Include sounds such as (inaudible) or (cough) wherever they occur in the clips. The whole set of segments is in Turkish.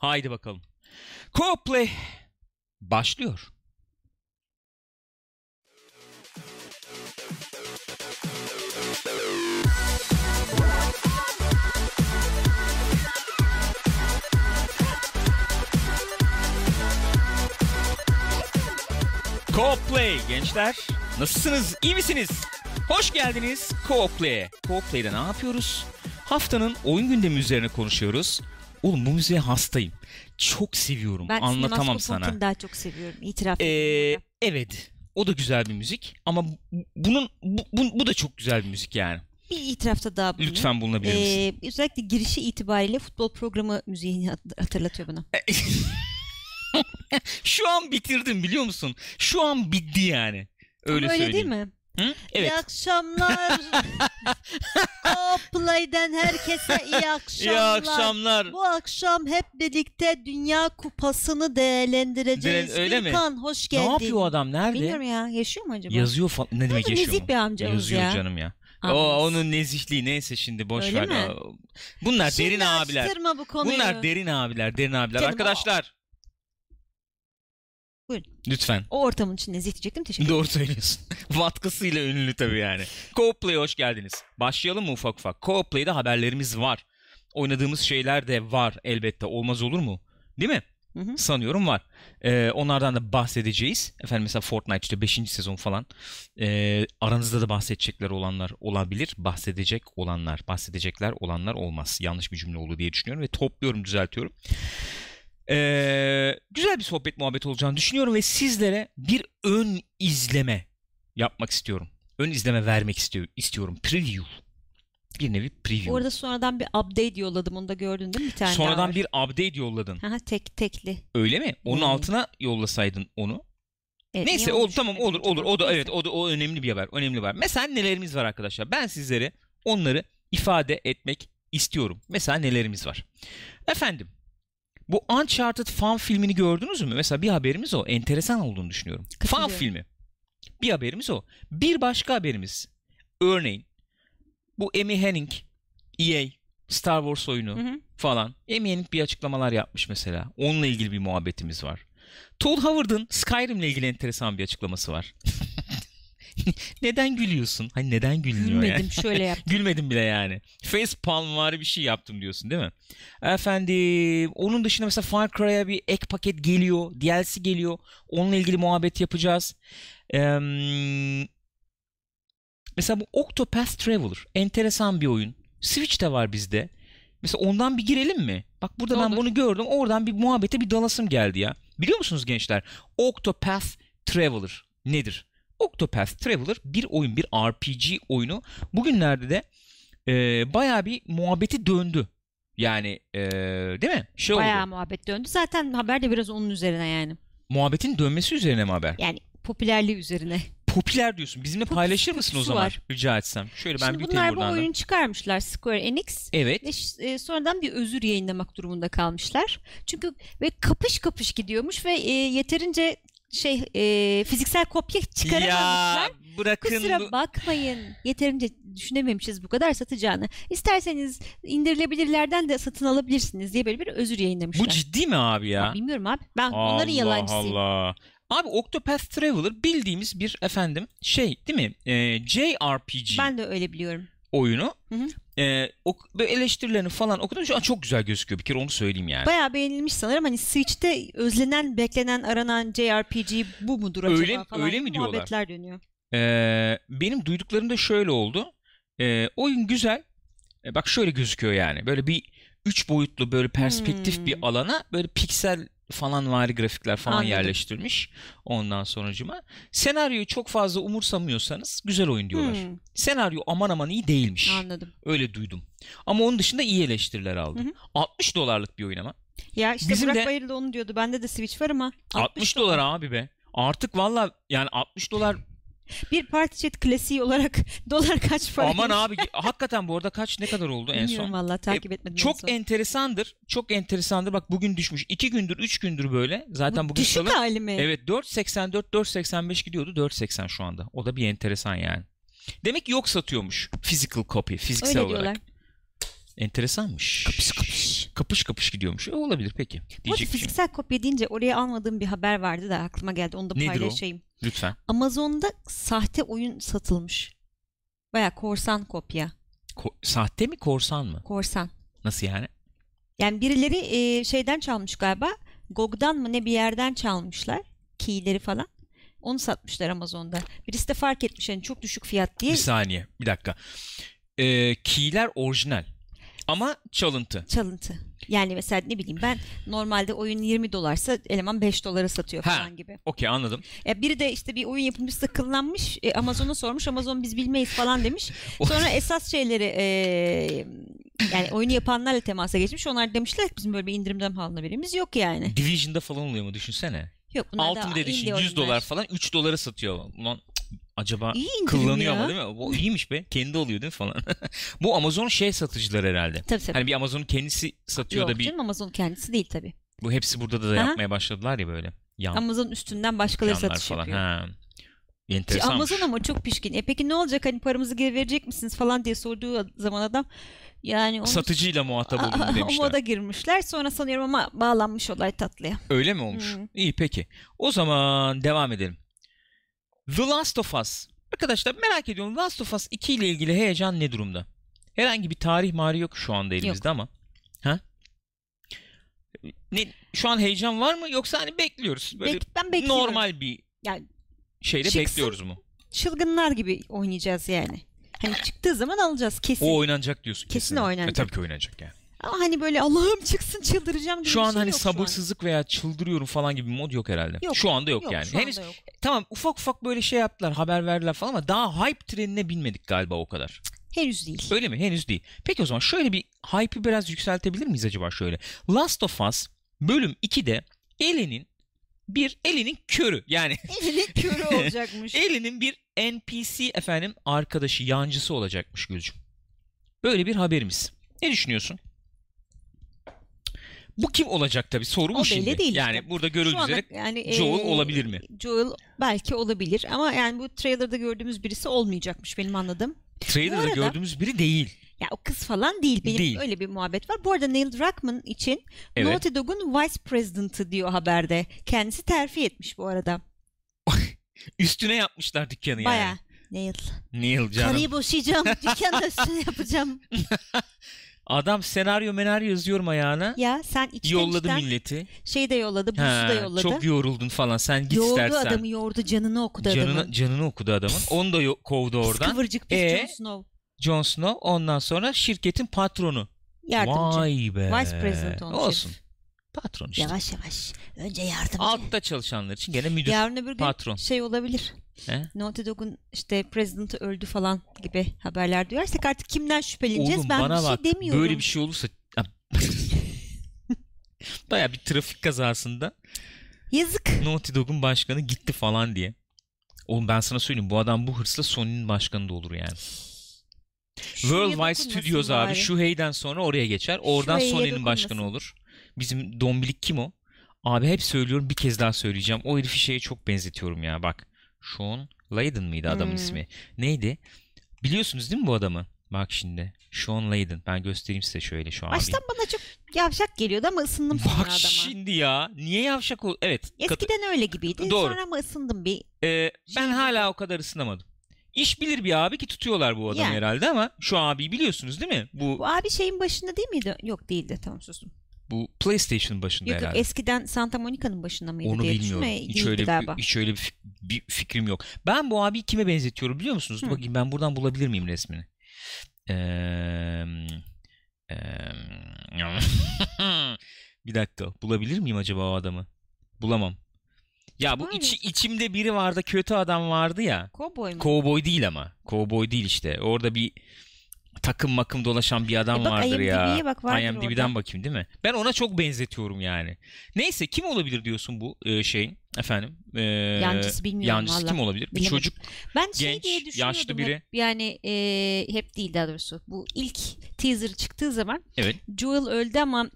Haydi bakalım. Co-play başlıyor. Co-play gençler. Nasılsınız? İyi misiniz? Hoş geldiniz Co-play'e. Co-play'de ne yapıyoruz? Haftanın oyun gündemi üzerine konuşuyoruz. Oğlum bu müziğe hastayım. Çok seviyorum. Ben Anlatamam sana. daha çok seviyorum. İtiraf Ee, evet. O da güzel bir müzik ama bu- bunun bu, bu, bu da çok güzel bir müzik yani. Bir itirafta daha bulunayım. Lütfen bulunabilir misin? Ee, özellikle girişi itibariyle futbol programı müziğini hat- hatırlatıyor bana. (laughs) Şu an bitirdim biliyor musun? Şu an bitti yani. Öyle, öyle söyleyeyim. değil mi? Hı? Evet. (laughs) İyi akşamlar. Play'den herkese iyi akşamlar. İyi akşamlar. Bu akşam hep birlikte Dünya Kupası'nı değerlendireceğiz. Dire- öyle mi? Gürkan hoş Ne geldin. yapıyor o adam? Nerede? Bilmiyorum ya. Yaşıyor mu acaba? Yazıyor falan. Ne demek yaşıyor nezih mu? bir amcamız Yazıyor ya. canım ya. O onun nezihliği neyse şimdi boş Öyle ver. mi? Bunlar Şimdi derin abiler. bu konuyu. Bunlar derin abiler, derin abiler. Canım, Arkadaşlar. Buyurun. Lütfen. O ortamın için nezih diyecektim. Teşekkür ederim. Doğru söylüyorsun. (laughs) Vatkasıyla ünlü tabii yani. Co-Play'e hoş geldiniz. Başlayalım mı ufak ufak? Co-Play'de haberlerimiz var. Oynadığımız şeyler de var elbette. Olmaz olur mu? Değil mi? Hı hı. Sanıyorum var. Ee, onlardan da bahsedeceğiz. Efendim mesela Fortnite işte 5. sezon falan. Ee, aranızda da bahsedecekler olanlar olabilir. Bahsedecek olanlar, bahsedecekler olanlar olmaz. Yanlış bir cümle oldu diye düşünüyorum ve topluyorum, düzeltiyorum. Ee, güzel bir sohbet muhabbet olacağını düşünüyorum ve sizlere bir ön izleme yapmak istiyorum. Ön izleme vermek istiyor, istiyorum. Preview. Bir nevi preview. Bu arada sonradan bir update yolladım. Onu da gördün değil mi? Bir tane daha Sonradan var. bir update yolladın. Aha, tek tekli. Öyle mi? Onun Hmm. altına yollasaydın onu. Evet, Neyse olmuş tamam bilmiyorum olur olur. O da evet o da o önemli bir haber. Önemli bir haber. Mesela nelerimiz var arkadaşlar? Ben sizlere onları ifade etmek istiyorum. Mesela nelerimiz var? Efendim bu Uncharted fan filmini gördünüz mü? Mesela bir haberimiz o. Enteresan olduğunu düşünüyorum. Fan filmi. Bir haberimiz o. Bir başka haberimiz. Örneğin bu Amy Henning EA Star Wars oyunu Hı hı. falan. Amy Hennig bir açıklamalar yapmış mesela. Onunla ilgili bir muhabbetimiz var. Todd Howard'ın Skyrim'le ilgili enteresan bir açıklaması var. (laughs) (laughs) neden gülüyorsun? Hani neden gülünüyor yani? Gülmedim şöyle (laughs) yap. Gülmedim bile yani. Face palm var bir şey yaptım diyorsun değil mi? Efendim onun dışında mesela Far Cry'a bir ek paket geliyor. DLC geliyor. Onunla ilgili muhabbet yapacağız. Eee, mesela bu Octopath Traveler. Enteresan bir oyun. Switch'te var bizde. Mesela ondan bir girelim mi? Bak burada ben Olur. bunu gördüm. Oradan bir muhabbete bir dalasım geldi ya. Biliyor musunuz gençler? Octopath Traveler nedir? Octopath Traveler bir oyun, bir RPG oyunu. Bugünlerde de e, bayağı bir muhabbeti döndü. Yani e, değil mi? Şey Bayağı oldu. muhabbet döndü. Zaten haber de biraz onun üzerine yani. Muhabbetin dönmesi üzerine mi haber? Yani popülerliği üzerine. Popüler diyorsun. Bizimle Popüs- paylaşır mısın o zaman? var. Rica etsem. Şöyle ben Şimdi bunlar bu oyunu çıkarmışlar Square Enix. Evet. Ve e, sonradan bir özür yayınlamak durumunda kalmışlar. Çünkü ve kapış kapış gidiyormuş ve e, yeterince şey e, fiziksel kopya çıkaramamışlar. Ya bırakın Kusura bakmayın. Yeterince düşünememişiz bu kadar satacağını. İsterseniz indirilebilirlerden de satın alabilirsiniz diye böyle bir özür yayınlamışlar. Bu ciddi mi abi ya? Bilmiyorum abi. Ben onların Allah yalancısıyım. Allah. Abi Octopath Traveler bildiğimiz bir efendim şey değil mi? Ee, JRPG Ben de öyle biliyorum. oyunu. Hı hı. Ee, ok- böyle eleştirilerini falan okudum. Şu an çok güzel gözüküyor bir kere onu söyleyeyim yani. Bayağı beğenilmiş sanırım. Hani Switch'te özlenen, beklenen, aranan JRPG bu mudur acaba Öyle- falan. öyle mi diyorlar? Muhabbetler dönüyor. Ee, benim duyduklarım da şöyle oldu. Ee, oyun güzel. Ee, bak şöyle gözüküyor yani. Böyle bir üç boyutlu böyle perspektif Hmm. bir alana böyle piksel falan vari grafikler falan Anladım. yerleştirmiş. Ondan sonucuma. Senaryoyu çok fazla umursamıyorsanız güzel oyun diyorlar. Hmm, Senaryo aman aman iyi değilmiş. anladım. Öyle duydum. Ama onun dışında iyi eleştiriler aldı. Hı hı. 60 dolarlık bir oyun ama. Ya işte Bizim Burak de- Bayır da onu diyordu. Bende de Switch var ama 60, dolar abi be. Artık valla yani 60 dolar Bir party chat klasiği olarak (laughs) dolar kaç para? aman abi hakikaten bu arada kaç ne kadar oldu en Bilmiyorum son? valla takip etmedim. en Çok son. enteresandır. Çok enteresandır. Bak bugün düşmüş. 2 gündür 3 gündür böyle. Zaten Bu bugün düşük salı. hali mi? Evet 4.84 4.85 gidiyordu. 4.80 şu anda. O da bir enteresan yani. Demek ki yok satıyormuş. Physical copy. Fiziksel Öyle olarak. diyorlar. Enteresanmış. Kapış kapış. Kapış kapış gidiyormuş. E, olabilir peki. Bu Diyecek bir şey. fiziksel kopya deyince oraya almadığım bir haber vardı da aklıma geldi. Onu da Nedir o? paylaşayım. Lütfen. Amazon'da sahte oyun satılmış. Baya korsan kopya. Ko- sahte mi korsan mı? Korsan. Nasıl yani? Yani birileri e, şeyden çalmış galiba. GOG'dan mı ne bir yerden çalmışlar. Keyleri falan. Onu satmışlar Amazon'da. Birisi de fark etmiş yani çok düşük fiyat diye Bir saniye. Bir dakika. Ee, keyler orijinal. Ama çalıntı. çalıntı. Yani mesela ne bileyim ben normalde oyun 20 dolarsa eleman 5 dolara satıyor Ha. falan gibi. Okey anladım. Ya biri de işte bir oyun yapımcısı kıllanmış. E, Amazon'a sormuş. Amazon biz bilmeyiz falan demiş. (laughs) Sonra esas şeyleri e, yani oyunu yapanlarla temasa geçmiş. Onlar demişler ki bizim böyle bir indirimden falan haberimiz yok yani. Division'da falan oluyor mu düşünsene. Yok bunlar Ultimate Edition indie 100 dolar oyunlar. falan 3 dolara satıyor. Ulan acaba İyi indirim kullanıyor ya. ama değil mi? Bu iyiymiş be. Kendi oluyor değil mi falan. (laughs) Bu Amazon şey satıcılar herhalde. Tabii tabii. Hani bir Amazon'un kendisi satıyor Yok da bir canım Amazon kendisi değil tabii. bu hepsi burada da, da yapmaya başladılar ya böyle. Yan, Amazon üstünden başkaları satış falan. yapıyor. Ha. Ki Enteresanmış. Amazon ama çok pişkin. E peki ne olacak hani paramızı geri verecek misiniz falan diye sorduğu zaman adam yani onu Satıcıyla muhatap olun o demişler. moda girmişler. Sonra sanıyorum ama bağlanmış olay tatlıya. Öyle mi olmuş? Hı. İyi peki. O zaman devam edelim. The Last of Us. Arkadaşlar merak ediyorum Last of Us 2 ile ilgili heyecan ne durumda? Herhangi bir tarih mari yok şu anda elimizde ama. Ha? Ne, şu an heyecan var mı yoksa hani bekliyoruz. Böyle Bek- ben bekliyorum. normal bir Yani şeyle çıksın. bekliyoruz mu? çılgınlar gibi oynayacağız yani. Hani çıktığı zaman alacağız kesin. O oynanacak diyorsun Kesin kesin. oynanacak. E, tabii ki oynanacak yani. Ama hani böyle Allah'ım çıksın çıldıracağım gibi Şu bir an şey hani yok şu an. sabırsızlık veya çıldırıyorum falan gibi bir mod yok herhalde. Yok, Şu anda yok, Yok, yani. şu anda Henüz yok. tamam ufak ufak böyle şey yaptılar, haber verdiler falan ama daha hype trenine binmedik galiba o kadar. Henüz değil. Öyle mi? Henüz değil. Peki o zaman şöyle bir hype'ı biraz yükseltebilir miyiz acaba şöyle? Last of Us bölüm 2'de Ellie'nin bir Ellie'nin körü yani (laughs) Elinin körü olacakmış. (laughs) Ellie'nin bir NPC efendim arkadaşı, yancısı olacakmış Gülcüm. Böyle bir haberimiz. Ne düşünüyorsun? Bu kim olacak tabii soru O bu şimdi. değil yani işte. burada görüldüğü üzere yani Joel e, olabilir mi? Joel belki olabilir ama yani bu trailer'da gördüğümüz birisi olmayacakmış benim anladığım. trailer'da arada- gördüğümüz biri değil. Ya o kız falan değil. Benim Değil. öyle bir muhabbet var. Bu arada Neil Druckmann için Evet. Naughty Dog'un Vice President'ı diyor haberde. Kendisi terfi etmiş bu arada. (laughs) Üstüne yapmışlar dükkanı yani. Baya. Neil. Neil canım. Karıyı boşayacağım. (laughs) Dükkanın üstüne yapacağım. (laughs) Adam senaryo menaryo yazıyorum ayağına. Ya sen içten yolladı içten milleti. şey de yolladı. Buzu Ha, da yolladı. Çok yoruldun falan. Sen git yordu istersen. adamı yordu. Canını okudu Canını, adamın. canını okudu adamın. Onu da kovdu Pis oradan. kıvırcık pis Ee? Jon Snow. Jon Snow ondan sonra şirketin patronu. Yardımcı. Vay be. Vice President olmuş Olsun. herif. Patron işte. Yavaş yavaş. Önce yardımcı. Altta çalışanlar için gene müdür. Yarın öbür gün patron. şey olabilir. He? Naughty Dog'un işte president'ı öldü falan gibi haberler duyarsak artık kimden şüpheleneceğiz Oğlum ben bana bir şey bak demiyorum. böyle bir şey olursa (laughs) Baya bir trafik kazasında Yazık. Naughty Dog'un başkanı gitti falan diye. Oğlum ben sana söyleyeyim bu adam bu hırsla Sony'nin başkanı da olur yani. Worldwide Studios abi şu heyden sonra oraya geçer. Oradan Sony'nin başkanı olur. Bizim dombilik kim o? Abi hep söylüyorum bir kez daha söyleyeceğim. O herifi şeye çok benzetiyorum ya bak. Sean Layden mıydı adamın Hmm. ismi? Neydi? Biliyorsunuz değil mi bu adamı? Bak şimdi. Sean Layden. Ben göstereyim size şöyle şu abi. Baştan bana çok yavşak geliyordu ama ısındım sonra Bak adama. şimdi ya. Niye yavşak ol? Evet. Eskiden öyle gibiydi. Doğru. Sonra ama ısındım bir. Ee, ben Şey- hala o kadar ısınamadım. İş bilir bir abi ki tutuyorlar bu adamı Yani. herhalde ama şu abiyi biliyorsunuz değil mi? Bu Bu abi şeyin başında değil miydi? Yok değildi. Tamam sustum. Bu PlayStation başında Yok, yok herhalde. eskiden Santa Monica'nın başında mıydı Onu diye bilmiyorum. Hiç öyle galiba. bir, hiç öyle bir, bir fikrim yok. Ben bu abiyi kime benzetiyorum biliyor musunuz? Hı. bakayım ben buradan bulabilir miyim resmini? Eee eee, (laughs) bir dakika. Bulabilir miyim acaba o adamı? Bulamam. Ya bu ya. içimde biri vardı, kötü adam vardı ya. Cowboy mu? Kovboy değil ama. Kovboy değil işte. Orada bir takım makım dolaşan bir adam E bak, vardır ya. IMDb'ye bak, vardır IMDb'den orada. bakayım değil mi? Ben ona çok benzetiyorum yani. Neyse kim olabilir diyorsun bu e, şeyin efendim? E, Yancısı bilmiyorum Yancısı valla. kim olabilir? Bir Bilemedim. çocuk Ben şey genç, diye düşünüyordum yaşlı biri. hep. Yani e, hep değil daha doğrusu. Bu ilk teaser çıktığı zaman evet. Joel öldü ama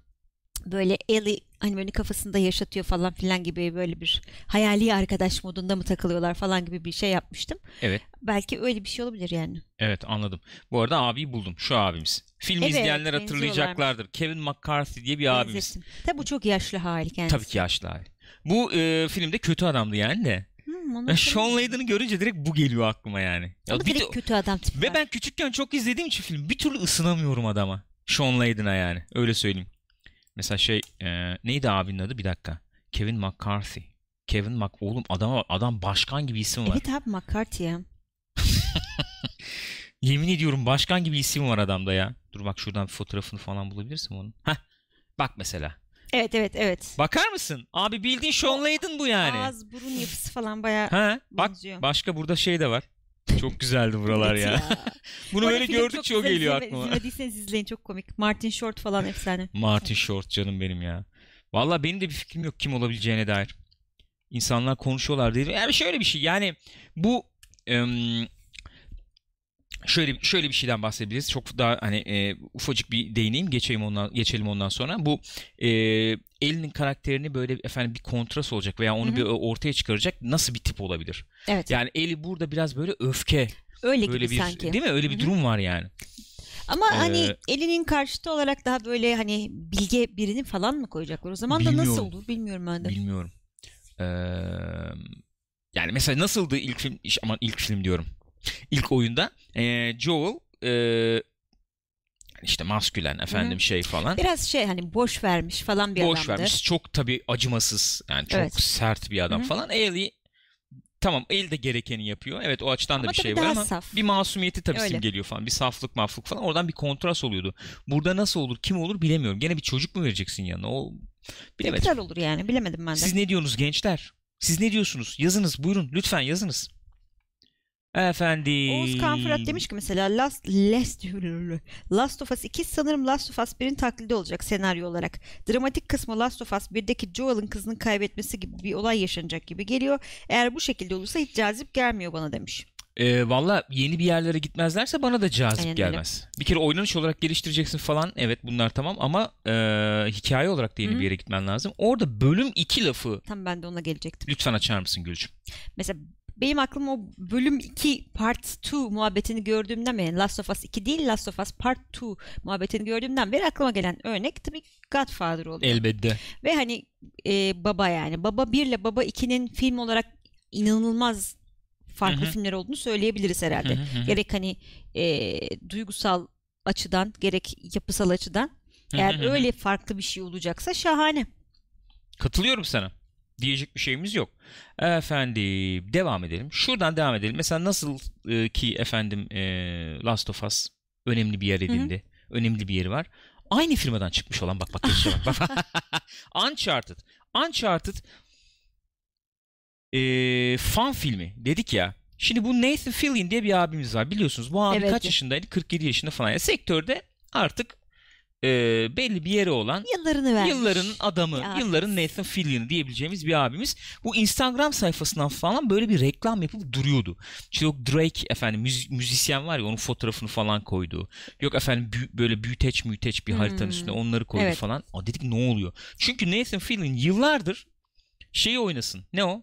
böyle Ellie hani böyle kafasında yaşatıyor falan filan gibi böyle bir hayali arkadaş modunda mı takılıyorlar falan gibi bir şey yapmıştım. Evet. Belki öyle bir şey olabilir yani. Evet anladım. Bu arada abiyi buldum. Şu abimiz. Film Evet, izleyenler hatırlayacaklardır. Kevin McCarthy diye bir abimiz. Benzettim. Tabii bu çok yaşlı hali kendisi. Tabii ki yaşlı abi. Bu e, filmde kötü adamdı yani de. Hmm, Ben Sean hatırlamıyorum. Layden'ı görünce direkt bu geliyor aklıma yani. Ya bir direkt kötü adam tipi ve var. ben küçükken çok izlediğim için film bir türlü ısınamıyorum adama. Sean Layden'a yani. Öyle söyleyeyim. Mesela şey e, neydi abinin adı? Bir dakika. Kevin McCarthy. Kevin Mc oğlum adam adam başkan gibi isim var. Evet abi McCarthy ya. (laughs) Yemin ediyorum başkan gibi isim var adamda ya. Dur bak şuradan bir fotoğrafını falan bulabilirsin onun. Heh. Bak mesela. Evet evet evet. Bakar mısın? Abi bildiğin Sean Layden bu yani. Ağız burun yapısı falan bayağı Ha? Bak benziyor. başka burada şey de var. Çok güzeldi buralar Evet ya. (laughs) Bunu böyle gördükçe çok o geliyor izleme- aklıma. İzlemediyseniz izleyin çok komik. Martin Short falan efsane. Martin Short canım benim ya. Valla benim de bir fikrim yok kim olabileceğine dair. İnsanlar konuşuyorlar dedi. Yani şöyle bir şey yani bu şöyle şöyle bir şeyden bahsedebiliriz. Çok daha hani e, ufacık bir değineyim geçeyim ondan geçelim ondan sonra. Bu e, Ellie'nin karakterini böyle efendim bir kontrast olacak veya onu Hı hı. bir ortaya çıkaracak nasıl bir tip olabilir? Evet. Yani Ellie burada biraz böyle öfke öyle böyle gibi bir sanki. değil mi? Öyle bir Hı hı. durum var yani. Ama Ee, hani elinin karşıtı olarak daha böyle hani bilge birini falan mı koyacaklar? O zaman da nasıl olur bilmiyorum ben de. Bilmiyorum. Ee, yani mesela nasıldı ilk film aman ilk film diyorum. İlk oyunda ee, Joel ee, işte maskülen efendim şey falan. Biraz şey hani boş vermiş falan bir Boş adamdı. vermiş. Çok tabii acımasız. Yani çok Evet. sert bir adam Hı hı. falan. Ellie tamam el de gerekeni yapıyor. Evet o açıdan da Ama bir şey var ama saf. bir masumiyeti tabii Öyle. simgeliyor falan. Bir saflık maflık falan. Oradan bir kontrast oluyordu. Burada nasıl olur kim olur bilemiyorum. Gene bir çocuk mu vereceksin yanına? O bilemedim. Güzel olur yani bilemedim ben de. Siz ne diyorsunuz gençler? Siz ne diyorsunuz? Yazınız buyurun lütfen yazınız. Efendim. Oğuzkan Fırat demiş ki mesela Last, Last, Last of Us 2 sanırım Last of Us 1'in taklidi olacak senaryo olarak. Dramatik kısmı Last of Us 1'deki Joel'ın kızını kaybetmesi gibi bir olay yaşanacak gibi geliyor. Eğer bu şekilde olursa hiç cazip gelmiyor bana demiş. Ee, Valla yeni bir yerlere gitmezlerse bana da cazip Aynen öyle. gelmez. Bir kere oynanış olarak geliştireceksin falan. Evet bunlar tamam ama e, hikaye olarak da yeni Hı. bir yere gitmen lazım. Orada bölüm 2 lafı Tam ben de ona gelecektim. lütfen açar mısın Gülcüm? Mesela benim aklım o bölüm 2 part 2 muhabbetini gördüğümden beri Last of Us 2 değil Last of Us part 2 muhabbetini gördüğümden beri aklıma gelen örnek tabii Godfather oluyor. Elbette. Ve hani e, baba yani baba 1 ile baba 2'nin film olarak inanılmaz farklı Hı hı. filmler olduğunu söyleyebiliriz herhalde. Hı hı hı. Gerek hani e, duygusal açıdan gerek yapısal açıdan. Eğer hı hı. öyle farklı bir şey olacaksa şahane. Katılıyorum sana. Diyecek bir şeyimiz yok. Efendim devam edelim. Şuradan devam edelim. Mesela nasıl e, ki efendim e, Last of Us önemli bir yer edindi. Önemli bir yeri var. Aynı firmadan çıkmış olan bak bak yaşa bak. bak. (laughs) Uncharted. Uncharted e, fan filmi dedik ya. Şimdi bu Nathan Fillion diye bir abimiz var. Biliyorsunuz bu abi Evet. kaç yaşındaydı? 47 yaşında falan. Yani sektörde artık e, belli bir yeri olan Yıllarını vermiş. Yılların adamı, Ya. yılların Nathan Fillion diyebileceğimiz bir abimiz. Bu Instagram sayfasından falan böyle bir reklam yapıp duruyordu. İşte yok Drake efendim müzi- müzisyen var ya onun fotoğrafını falan koydu. Yok efendim büyü- böyle büyüteç müyteç bir Hmm. haritanın üstüne onları koydu Evet. falan. Aa, dedik ne oluyor? Çünkü Nathan Fillion yıllardır şeyi oynasın. Ne o?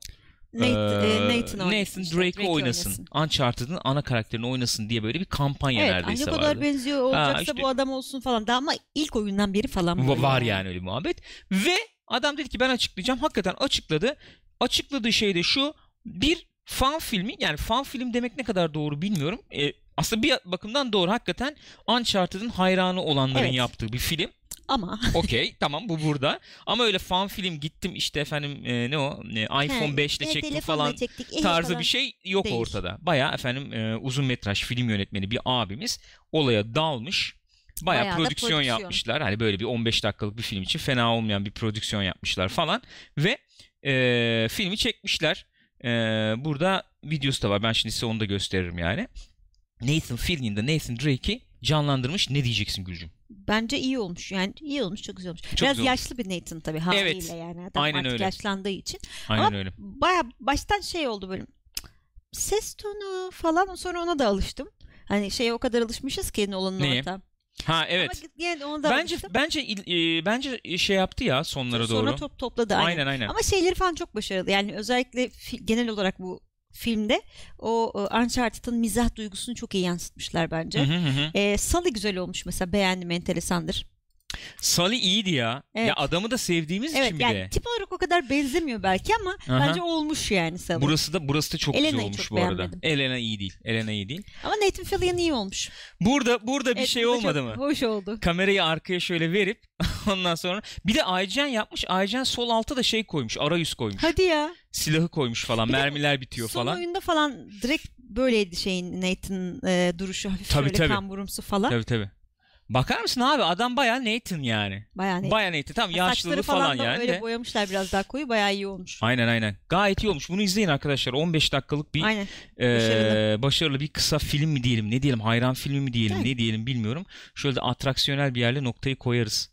Nathan, Ee, e, Nathan, oynasın Nathan Drake'i Drake'i oynasın. Uncharted'ın ana karakterini oynasın diye böyle bir kampanya Evet, neredeyse ne vardı. kadar benziyor olacaksa işte- bu adam olsun falan da ama ilk oyundan beri falan Va- böyle var yani öyle muhabbet. Ve adam dedi ki ben açıklayacağım. Hakikaten açıkladı. Açıkladığı şey de şu. Bir fan filmi yani fan film demek ne kadar doğru bilmiyorum. E, aslında bir bakımdan doğru. Hakikaten Uncharted'ın hayranı olanların Evet. yaptığı bir film. Ama (laughs) Okey tamam bu burada. Ama öyle fan film gittim işte efendim e, ne o e, iPhone He, 5'le e, çektim falan çektik, eh tarzı falan. bir şey yok değil. ortada. Baya efendim e, uzun metraj film yönetmeni bir abimiz olaya dalmış. Baya Bayağı da prodüksiyon, prodüksiyon. yapmışlar. Hani böyle bir 15 dakikalık bir film için fena olmayan bir prodüksiyon yapmışlar falan. Ve e, filmi çekmişler. E, burada videosu da var. Ben şimdi size onu da gösteririm yani. Nathan Fillion'da Nathan Drake'i canlandırmış. Ne diyeceksin Gülcüm? Bence iyi olmuş. Yani iyi olmuş, çok güzel olmuş. Çok Biraz güzel olmuş. yaşlı bir Nathan tabii haliyle Evet, yani. Adam aynen artık öyle. yaşlandığı için. Aynen Ama öyle. Baya baştan şey oldu böyle. Ses tonu falan sonra ona da alıştım. Hani şeye o kadar alışmışız ki Nolan'ın ortam. Ha evet. Ama de onu da Bence almıştım. bence e, bence şey yaptı ya sonlara Sonra doğru. top topladı aynen. Aynen aynen. Ama şeyleri falan çok başarılı. Yani özellikle genel olarak bu filmde o Uncharted'ın mizah duygusunu çok iyi yansıtmışlar bence. Hı hı hı. E, Sully güzel olmuş mesela beğendim enteresandır. Sully iyiydi ya. Evet. Ya adamı da sevdiğimiz için Evet bir yani de. tip olarak o kadar benzemiyor belki ama Aha. bence olmuş yani Sully. Burası da burası da çok güzel Elena'yı olmuş çok bu arada. beğenmedim. Elena iyi değil. Elena iyi değil. Ama Nathan Fillion iyi olmuş. Burada burada bir Evet, şey olmadı mı? Hoş oldu. Kamerayı arkaya şöyle verip (laughs) ondan sonra bir de Aycan yapmış. Aycan sol alta da şey koymuş. Arayüz koymuş. Hadi ya. Silahı koymuş falan. Bir mermiler bitiyor Son falan. oyunda falan direkt böyleydi şeyin Nathan'ın e, duruşu hafif Tabii, şöyle tabii. kamburumsu falan. Tabii tabii. Bakar mısın abi? Adam bayağı Nathan yani. Bayağı Nathan. Bayağı Nathan. Tamam yaşlılığı Saçları falan, falan da yani öyle de. boyamışlar biraz daha koyu bayağı iyi olmuş. Aynen aynen. Gayet iyi olmuş. Bunu izleyin arkadaşlar. 15 dakikalık bir Aynen. Ee, Başarılı. başarılı bir kısa film mi diyelim ne diyelim hayran filmi mi diyelim Evet. ne diyelim bilmiyorum. Şöyle de atraksiyonel bir yerle noktayı koyarız.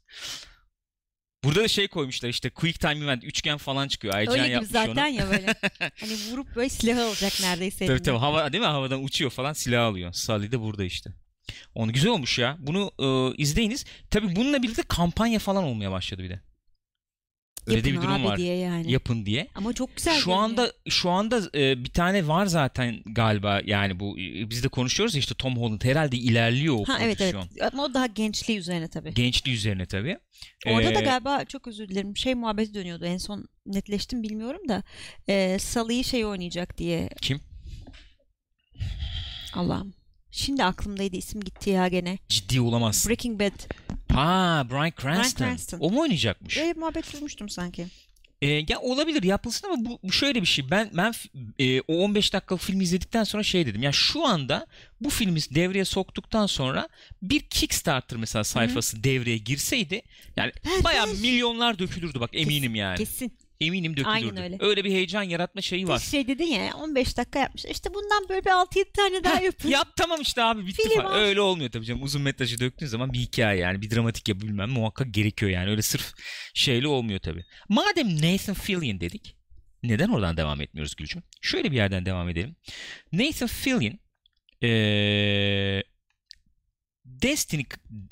Burada da şey koymuşlar işte Quick Time Event üçgen falan çıkıyor. Aycan Öyle gibi yapmış zaten onu. ya böyle. (laughs) hani vurup böyle silahı alacak neredeyse. Tabii eline. tabii hava değil mi havadan uçuyor falan silah alıyor. Sully de burada işte. Onu güzel olmuş ya. Bunu e, izleyiniz. Tabii bununla birlikte kampanya falan olmaya başladı bir de. Öyle de bir Yapın durum var. diye yani. Yapın diye. Ama çok güzel Şu görünüyor. anda şu anda e, bir tane var zaten galiba yani bu e, biz de konuşuyoruz ya işte Tom Holland herhalde ilerliyor o Ha evet evet. Ama o daha gençliği üzerine tabii. Gençliği üzerine tabii. Orada da Ee, galiba çok özür dilerim şey muhabbeti dönüyordu en son netleştim bilmiyorum da e, Sully'yi şey oynayacak diye Kim? Allah'ım. Şimdi aklımdaydı isim gitti ya gene. Ciddi olamaz. Breaking Bad. Ha Bryan Cranston. Cranston. O mu oynayacakmış? Bir muhabbet duymuştum sanki. Ee, ya olabilir yapılsın ama bu, bu şöyle bir şey. Ben ben e, o 15 dakikalık filmi izledikten sonra şey dedim. Ya şu anda bu filmi devreye soktuktan sonra bir Kickstarter mesela sayfası devreye girseydi yani ben- milyonlar dökülürdü bak eminim yani. Kesin. Eminim dökülürdü. Aynen öyle. bir heyecan yaratma şeyi var. Şey dedin ya 15 dakika yapmış. İşte bundan böyle bir 6-7 tane daha yapın. Yap tamam işte abi bitti Film falan. al. Öyle olmuyor tabii canım. Uzun metrajı döktüğün zaman bir hikaye yani bir dramatik yapı bilmem muhakkak gerekiyor yani. Öyle sırf şeyli olmuyor tabii. Madem Nathan Fillion dedik neden oradan devam etmiyoruz Gülcüm? Şöyle bir yerden devam edelim. Nathan Fillion eee Destiny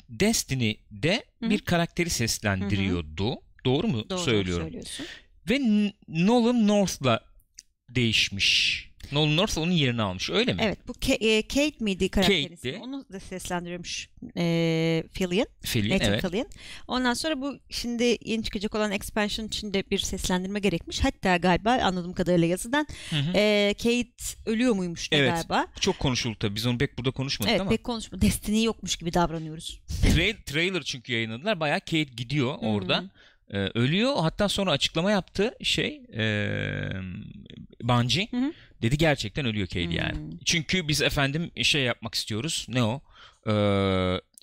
Destiny'de Hı. bir karakteri seslendiriyordu. Doğru mu Doğru söylüyorum? söylüyorsun. Ve Nolan North'la değişmiş. Nolan North onun yerini almış. Öyle mi? Evet bu Ke- e, Kate miydi karakterin Kate'ti. ismi? Onu da seslendiriyormuş e, Fillion. Fillion evet. Fillion. Ondan sonra bu şimdi yeni çıkacak olan expansion içinde bir seslendirme gerekmiş. Hatta galiba anladığım kadarıyla yazıdan Hı hı. e, Kate ölüyor muymuş Evet. galiba. Çok konuşuldu tabii. Biz onu pek burada konuşmadık Evet ama. pek konuşma. Destiny yokmuş gibi davranıyoruz. Tra- trailer çünkü yayınladılar. Bayağı Kate gidiyor orada. Hı. Ee, ölüyor. Hatta sonra açıklama yaptı şey e, Bungie. Hı hı. Dedi gerçekten ölüyor Hmm. yani. Çünkü biz efendim şey yapmak istiyoruz. Ne o? Ee,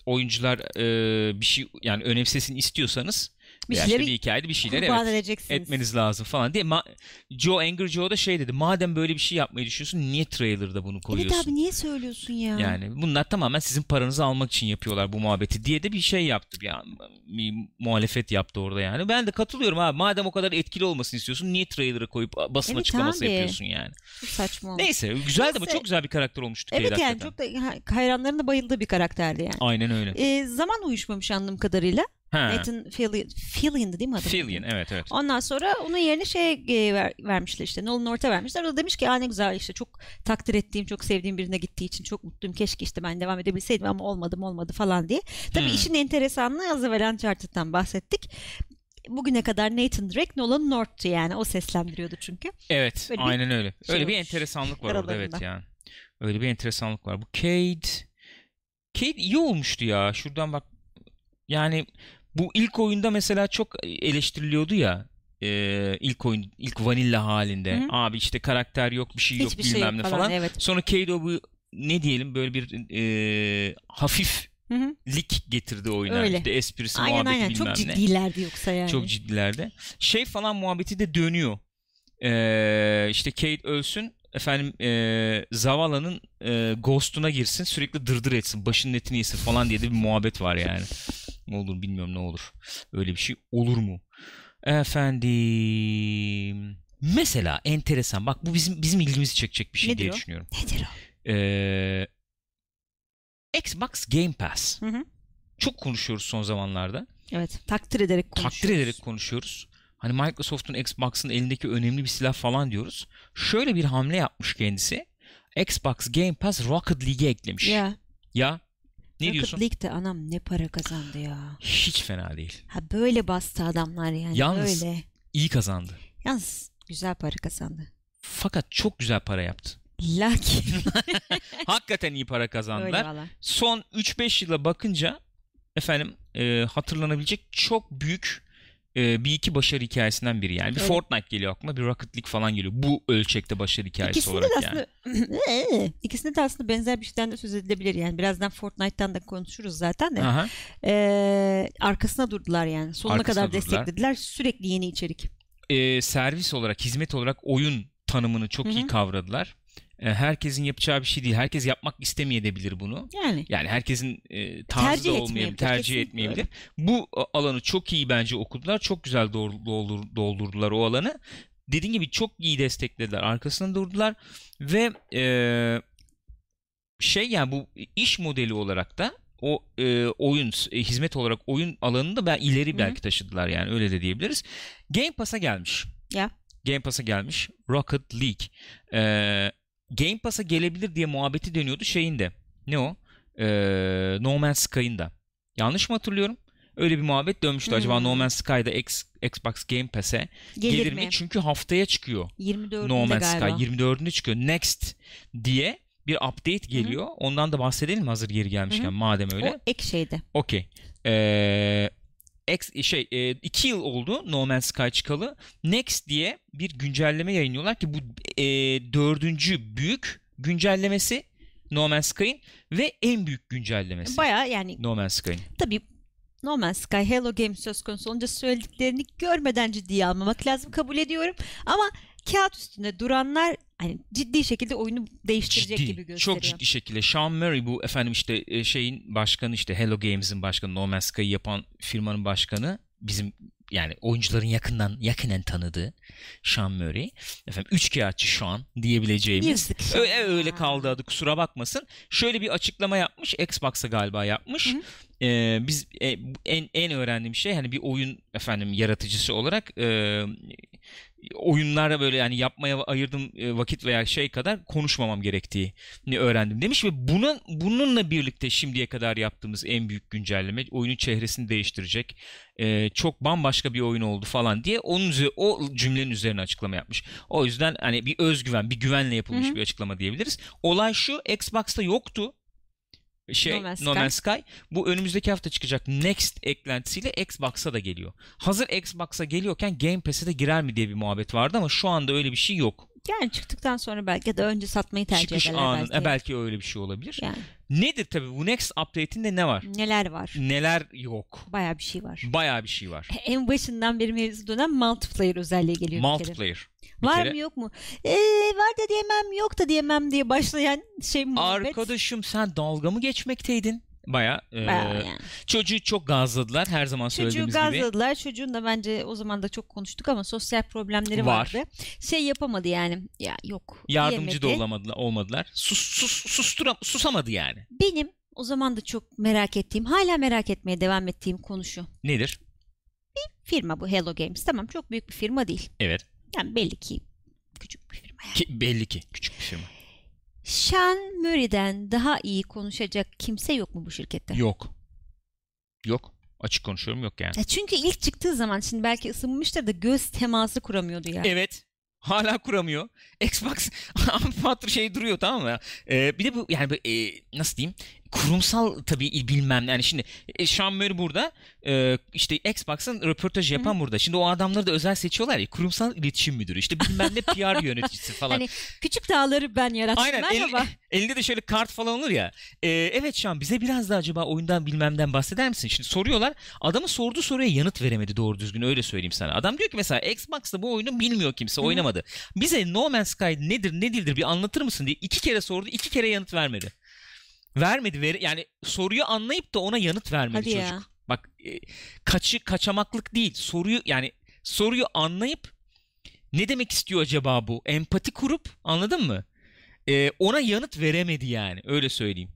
oyuncular e, bir şey yani önemsesin istiyorsanız Bir işte şeyleri bir hikayede bir şeyler evet, edeceksiniz. etmeniz lazım falan diye. Ma- Joe Angry Joe da şey dedi. Madem böyle bir şey yapmayı düşünüyorsun niye trailer'da bunu koyuyorsun? Evet abi niye söylüyorsun ya? Yani bunlar tamamen sizin paranızı almak için yapıyorlar bu muhabbeti diye de bir şey yaptı. Yani bir muhalefet yaptı orada yani. Ben de katılıyorum abi. Madem o kadar etkili olmasını istiyorsun niye trailer'ı koyup basın Evet açıklaması abi. yapıyorsun yani. Çok saçma. Neyse güzeldi ama Neyse. çok güzel bir karakter olmuştu. Evet yani hakikaten. çok da ha- hayranların da bayıldığı bir karakterdi yani. Aynen öyle. E, zaman uyuşmamış anladığım kadarıyla. Ha. Nathan Fillion, Fillion'dı değil mi adı? Fillion evet evet. Ondan sonra onun yerine şey e, ver- vermişler işte Nolan North'a vermişler. O da demiş ki ne güzel işte çok takdir ettiğim, çok sevdiğim birine gittiği için çok mutluyum. Keşke işte ben devam edebilseydim ama olmadım olmadı falan diye. Tabii Hmm. işin enteresanlığı az evvel Uncharted'dan bahsettik. Bugüne kadar Nathan Drake Nolan North'tu yani o seslendiriyordu çünkü. Evet Böyle bir aynen öyle. şey öyle bir enteresanlık var orada evet yani. Öyle bir enteresanlık var. Bu Cade Cade iyi olmuştu ya. Şuradan bak yani bu ilk oyunda mesela çok eleştiriliyordu ya. e, ilk oyun ilk vanilla halinde. Hı hı. Abi işte karakter yok, bir şey yok, Hiçbir bilmem şey yok ne falan, falan. evet. Sonra Cade o bu ne diyelim böyle bir e, hafif lik getirdi oyuna. Öyle. İşte esprisi, Aynen muhabbeti aynen bilmem çok ne. ciddilerdi yoksa yani. Çok ciddilerde. Şey falan muhabbeti de dönüyor. Ee, işte Kate ölsün. Efendim e, Zavala'nın e, Ghost'una girsin. Sürekli dırdır etsin. Başının etini yesin falan diye de bir muhabbet var yani. Ne olur bilmiyorum ne olur. Öyle bir şey olur mu? Efendim mesela enteresan. Bak bu bizim bizim ilgimizi çekecek bir şey Nedir diye o? düşünüyorum. Nedir o? Ee, Xbox Game Pass. Hı hı. çok konuşuyoruz son zamanlarda. Evet. Takdir ederek konuşuyoruz. Takdir ederek konuşuyoruz. Hani Microsoft'un Xbox'ın elindeki önemli bir silah falan diyoruz. Şöyle bir hamle yapmış kendisi. Xbox Game Pass Rocket League'e eklemiş. Ya. Ya ne diyorsun? League'de anam ne para kazandı ya. Hiç fena değil. Ha böyle bastı adamlar yani. Yalnız- Böyle. İyi kazandı. Yalnız güzel para kazandı. Fakat çok güzel para yaptı. Lakin. (laughs) Hakikaten iyi para kazandılar. Son 3-5 yıla bakınca efendim e, hatırlanabilecek çok büyük e, bir iki başarı hikayesinden biri yani. Bir Evet. Fortnite geliyor aklıma, bir Rocket League falan geliyor. Bu ölçekte başarı hikayesi İkisinde olarak de yani. aslında (laughs) ikisinde de aslında benzer bir şeyden de söz edilebilir yani. Birazdan Fortnite'tan da konuşuruz zaten de. Aha. Ee, arkasına durdular yani. Sonuna Arkasına kadar durdular. desteklediler. Sürekli yeni içerik. E, servis olarak, hizmet olarak oyun tanımını çok Hı iyi kavradılar. E, herkesin yapacağı bir şey değil. Herkes yapmak istemeyebilir bunu. Yani. Yani herkesin e, tarzı Tercih da olmayabilir, tercih etmeyebilir. Bu a- alanı çok iyi bence okudular. Çok güzel doldur, doldurdular o alanı. Dediğim gibi çok iyi desteklediler. Arkasında durdular ve e, şey yani bu iş modeli olarak da o e, oyun e, hizmet olarak oyun alanını da ben ileri Hı. belki taşıdılar yani öyle de diyebiliriz. Game Pass'a gelmiş. Ya. Game Pass'a gelmiş. Rocket League. Ee, Game Pass'a gelebilir diye muhabbeti dönüyordu şeyinde. Ne o? Ee, no Man's Sky'ın da. Yanlış mı hatırlıyorum? Öyle bir muhabbet dönmüştü. Hmm. Acaba No Man's Sky'da X, Xbox Game Pass'e Gelir, gelir, mi? mi? Çünkü haftaya çıkıyor. 24'ünde No Man's galiba. Sky 24'ünde çıkıyor. Next diye bir update geliyor. Ondan da bahsedelim hazır geri gelmişken Hı hı. madem öyle. O ek şeyde. Okey. Ee, X, şey e, iki yıl oldu No Man's Sky çıkalı. Next diye bir güncelleme yayınlıyorlar ki bu e, dördüncü büyük güncellemesi No Man's Sky'ın ve en büyük güncellemesi Baya yani No Man's Sky'ın. tabii No Man's Sky, Hello Games söz konusu olunca söylediklerini görmeden ciddiye almamak lazım kabul ediyorum. Ama kağıt üstünde duranlar hani ciddi şekilde oyunu değiştirecek Ciddi, gibi gösteriyor. çok ciddi şekilde. Sean Murray bu efendim işte e, şeyin başkanı işte Hello Games'in başkanı No Man's Sky'ı yapan firmanın başkanı bizim yani oyuncuların yakından yakinen tanıdığı Sean Murray. Efendim üç kağıtçı Sean diyebileceğimiz. Yazık. Öyle, öyle kaldı adı kusura bakmasın. Şöyle bir açıklama yapmış. Xbox'a galiba yapmış. Ee, biz e, en en öğrendiğim şey hani bir oyun efendim yaratıcısı olarak e, oyunlara böyle yani yapmaya ayırdığım e, vakit veya şey kadar konuşmamam gerektiğini öğrendim demiş ve bunun bununla birlikte şimdiye kadar yaptığımız en büyük güncelleme oyunun çehresini değiştirecek. E, çok bambaşka bir oyun oldu falan diye onun o cümlenin üzerine açıklama yapmış. O yüzden hani bir özgüven, bir güvenle yapılmış Hı hı. bir açıklama diyebiliriz. Olay şu Xbox'ta yoktu. Şey No Man's No Sky. Man's Sky bu önümüzdeki hafta çıkacak Next eklentisiyle Xbox'a da geliyor. Hazır Xbox'a geliyorken Game Pass'e de girer mi diye bir muhabbet vardı ama şu anda öyle bir şey yok. Yani çıktıktan sonra belki ya da önce satmayı tercih Çıkış ederler anın belki. e, belki öyle bir şey olabilir. Yani Nedir tabii bu Next update'inde ne var? neler var? Neler yok. Bayağı bir şey var. Bayağı bir şey var. (laughs) En başından beri mevzu dönem multiplayer özelliği geliyor. Multiplayer. Bir Var kere. mı yok mu? Ee, var da diyemem yok da diyemem diye başlayan şey muhabbet. Arkadaşım sen dalga mı geçmekteydin? Baya Bayağı yani. çocuğu çok gazladılar her zaman Çocuğu söylediğimiz gibi. gazladılar. Çocuğun da bence o zaman da çok konuştuk ama sosyal problemleri Var. vardı. Şey yapamadı yani. Ya yok. Yardımcı da olamadılar, olmadılar. Sus, sus, sustura, susamadı yani. Benim o zaman da çok merak ettiğim, hala merak etmeye devam ettiğim konu şu. Nedir? Firma bu Hello Games. Tamam çok büyük bir firma değil. Evet. Yani belli ki küçük bir firma. Yani. Ki, belli ki küçük bir firma. Sean Murray'den daha iyi konuşacak kimse yok mu bu şirkette? Yok. Yok. Açık konuşuyorum yok yani. Ya çünkü ilk çıktığı zaman şimdi belki ısınmıştır da göz teması kuramıyordu ya. Evet. Hala kuramıyor. Xbox (laughs) patr şey duruyor tamam mı? Ee, bir de bu yani e, nasıl diyeyim? Kurumsal tabii bilmem yani şimdi e, Sean Murray burada e, işte Xbox'ın röportajı yapan burada. Şimdi o adamları da özel seçiyorlar ya kurumsal iletişim müdürü işte bilmem ne (laughs) PR yöneticisi falan. Hani küçük dağları ben yarattım. Aynen el- Merhaba. (laughs) elinde de şöyle kart falan olur ya. Ee, evet şu an bize biraz da acaba oyundan bilmemden bahseder misin? Şimdi soruyorlar. Adamın sorduğu soruya yanıt veremedi doğru düzgün öyle söyleyeyim sana. Adam diyor ki mesela Xbox'ta bu oyunu bilmiyor kimse Hı hı. oynamadı. Bize No Man's Sky nedir ne değildir bir anlatır mısın diye iki kere sordu iki kere yanıt vermedi. Vermedi ver yani soruyu anlayıp da ona yanıt vermedi Hadi çocuk. ya. Bak e, kaçı kaçamaklık değil soruyu yani soruyu anlayıp ne demek istiyor acaba bu? Empati kurup anladın mı? Ee, ona yanıt veremedi yani öyle söyleyeyim.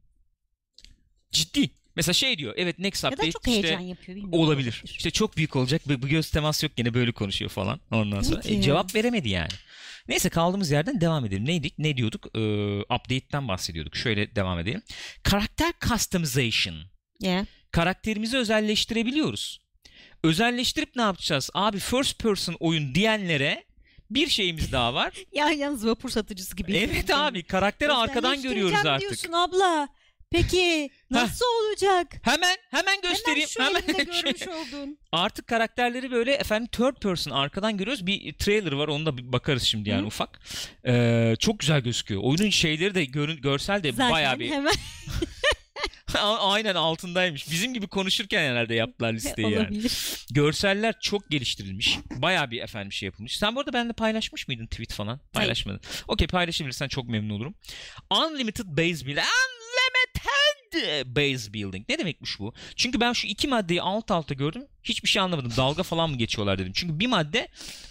Ciddi. Mesela şey diyor evet next Ya update da çok işte heyecan yapıyor. bilmiyorum. olabilir. İşte çok büyük olacak. Bu, göz teması yok gene böyle konuşuyor falan. Ondan sonra? E, cevap veremedi yani. Neyse kaldığımız yerden devam edelim. Neydik? Ne diyorduk? Ee, update'ten bahsediyorduk. Şöyle devam edelim. Karakter customization. Yeah. Karakterimizi özelleştirebiliyoruz. Özelleştirip ne yapacağız? Abi first person oyun diyenlere bir şeyimiz (laughs) daha var. Ya yalnız vapur satıcısı gibi. evet abi karakteri arkadan görüyoruz artık. diyorsun abla. Peki nasıl olacak? Hemen hemen göstereyim. Hemen şu Şey- (laughs) görmüş oldun. Artık karakterleri böyle efendim third person arkadan görüyoruz. Bir trailer var ona da bir bakarız şimdi yani Hı. ufak. Ee, çok güzel gözüküyor. Oyunun şeyleri de görün, görsel de Zaten bayağı bir hemen (laughs) aynen altındaymış. Bizim gibi konuşurken herhalde yaptılar (laughs) listeyi yani. Görseller çok geliştirilmiş. Bayağı bir efendim şey yapılmış. Sen bu arada benimle paylaşmış mıydın tweet falan? Paylaşmadın. Okey paylaşabilirsen çok memnun olurum. Unlimited Base Building. Unlimited Base Building. Ne demekmiş bu? Çünkü ben şu iki maddeyi alt alta gördüm. Hiçbir şey anlamadım. Dalga falan mı geçiyorlar dedim. Çünkü bir madde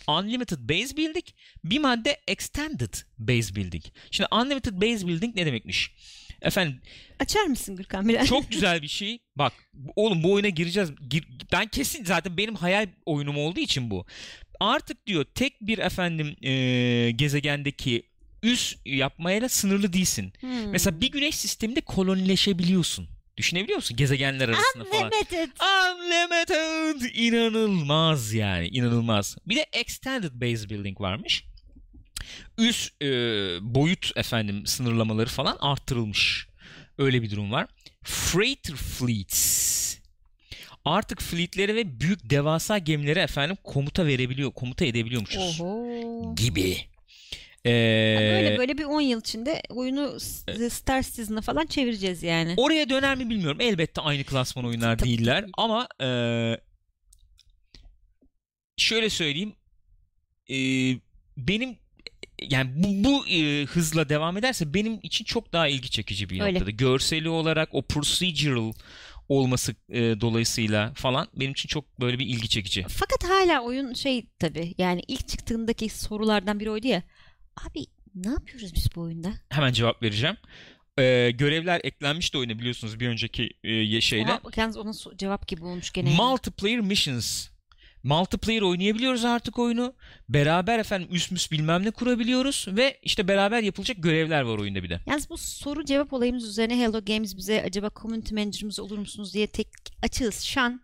Unlimited Base Building. Bir madde Extended Base Building. Şimdi Unlimited Base Building ne demekmiş? Efendim Açar mısın Gürkan biraz? çok güzel bir şey. Bak oğlum bu oyuna gireceğiz. Gir- ben kesin zaten benim hayal oyunum olduğu için bu. Artık diyor tek bir efendim eee, gezegendeki üs yapmayla sınırlı değilsin. Hmm. Mesela bir güneş sisteminde kolonileşebiliyorsun. Düşünebiliyor musun? Gezegenler arasında falan. Unlimited. Unlimited. İnanılmaz yani. inanılmaz. Bir de Extended Base Building varmış. Üst e, boyut efendim sınırlamaları falan arttırılmış. Öyle bir durum var. Freighter Fleets. Artık fleetlere ve büyük devasa gemilere efendim komuta verebiliyor, komuta edebiliyormuşuz. Oho. Gibi. Ee, Böyle böyle bir 10 yıl içinde oyunu S- Star Citizen'a falan çevireceğiz yani. Oraya döner mi bilmiyorum. Elbette aynı klasman oyunlar Tabii değiller değil. ama e, şöyle söyleyeyim e, benim yani bu, bu e, hızla devam ederse benim için çok daha ilgi çekici bir Öyle. noktada. Görseli olarak o procedural olması e, dolayısıyla falan benim için çok böyle bir ilgi çekici. Fakat hala oyun şey tabii yani ilk çıktığındaki sorulardan biri oydu ya. Abi ne yapıyoruz biz bu oyunda? Hemen cevap vereceğim. E, görevler eklenmiş de oyuna biliyorsunuz bir önceki e, şeyle. Oha, yalnız so- cevap gibi olmuş gene. Multiplayer missions. Multiplayer oynayabiliyoruz artık oyunu. Beraber efendim üst müs bilmem ne kurabiliyoruz ve işte beraber yapılacak görevler var oyunda bir de. Yalnız bu soru cevap olayımız üzerine Hello Games bize acaba community manager'ımız olur musunuz diye tek açığız. Şan.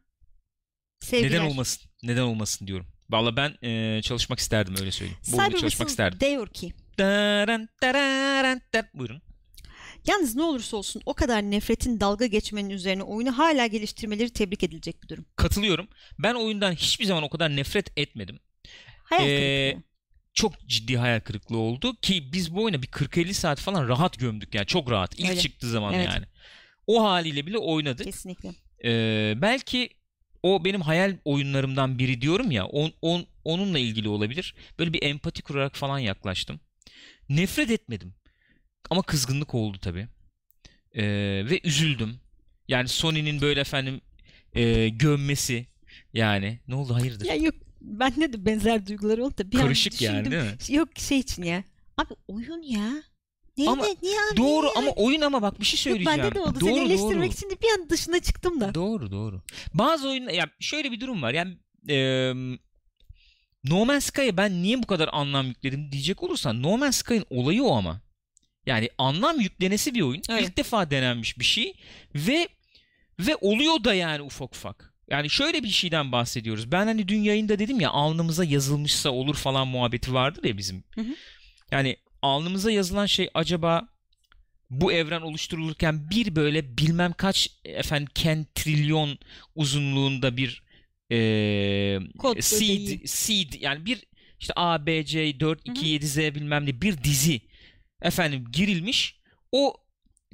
Sevgiler. Neden olmasın? Neden olmasın diyorum. Valla ben e, çalışmak isterdim öyle söyleyeyim. Bu Cyber çalışmak isterdim. diyor ki Daran, dararan, dar- Buyurun. Yalnız ne olursa olsun o kadar nefretin dalga geçmenin üzerine oyunu hala geliştirmeleri tebrik edilecek bir durum. Katılıyorum. Ben oyundan hiçbir zaman o kadar nefret etmedim. Hayal Ee, kırıklığı. Çok ciddi hayal kırıklığı oldu ki biz bu oyuna bir 40-50 saat falan rahat gömdük yani çok rahat. İlk Öyle. çıktığı zaman Evet. yani. O haliyle bile oynadık. Kesinlikle. Ee, belki o benim hayal oyunlarımdan biri diyorum ya on, on- onunla ilgili olabilir. Böyle bir empati kurarak falan yaklaştım. Nefret etmedim. Ama kızgınlık oldu tabii. Ee, ve üzüldüm. Yani Sony'nin böyle efendim e, gömmesi yani. Ne oldu hayırdır? Ya yok bende de benzer duygular oldu da bir an Karışık yani düşündüm. değil mi? Yok şey için ya. Abi oyun ya. Niye, Ama ne, niye abi? Doğru niye? ama oyun ama bak bir şey Yok söyleyeceğim. bende de oldu. Doğru, Seni eleştirmek doğru. için de bir an dışına çıktım da. Doğru doğru. Bazı oyunlar ya şöyle bir durum var. Yani e, No Man's Sky'a ben niye bu kadar anlam yükledim diyecek olursan No Man's Sky'ın olayı o ama. Yani anlam yüklenesi bir oyun. Öyle. İlk defa denenmiş bir şey ve ve oluyor da yani ufak ufak. Yani şöyle bir şeyden bahsediyoruz. Ben hani dün yayında dedim ya alnımıza yazılmışsa olur falan muhabbeti vardır ya bizim. Hı hı. Yani alnımıza yazılan şey acaba bu evren oluşturulurken bir böyle bilmem kaç efendim kentrilyon uzunluğunda bir e, Kod seed, seed yani bir işte A, B, C, 4, 2, 7, Z bilmem ne bir dizi efendim girilmiş. O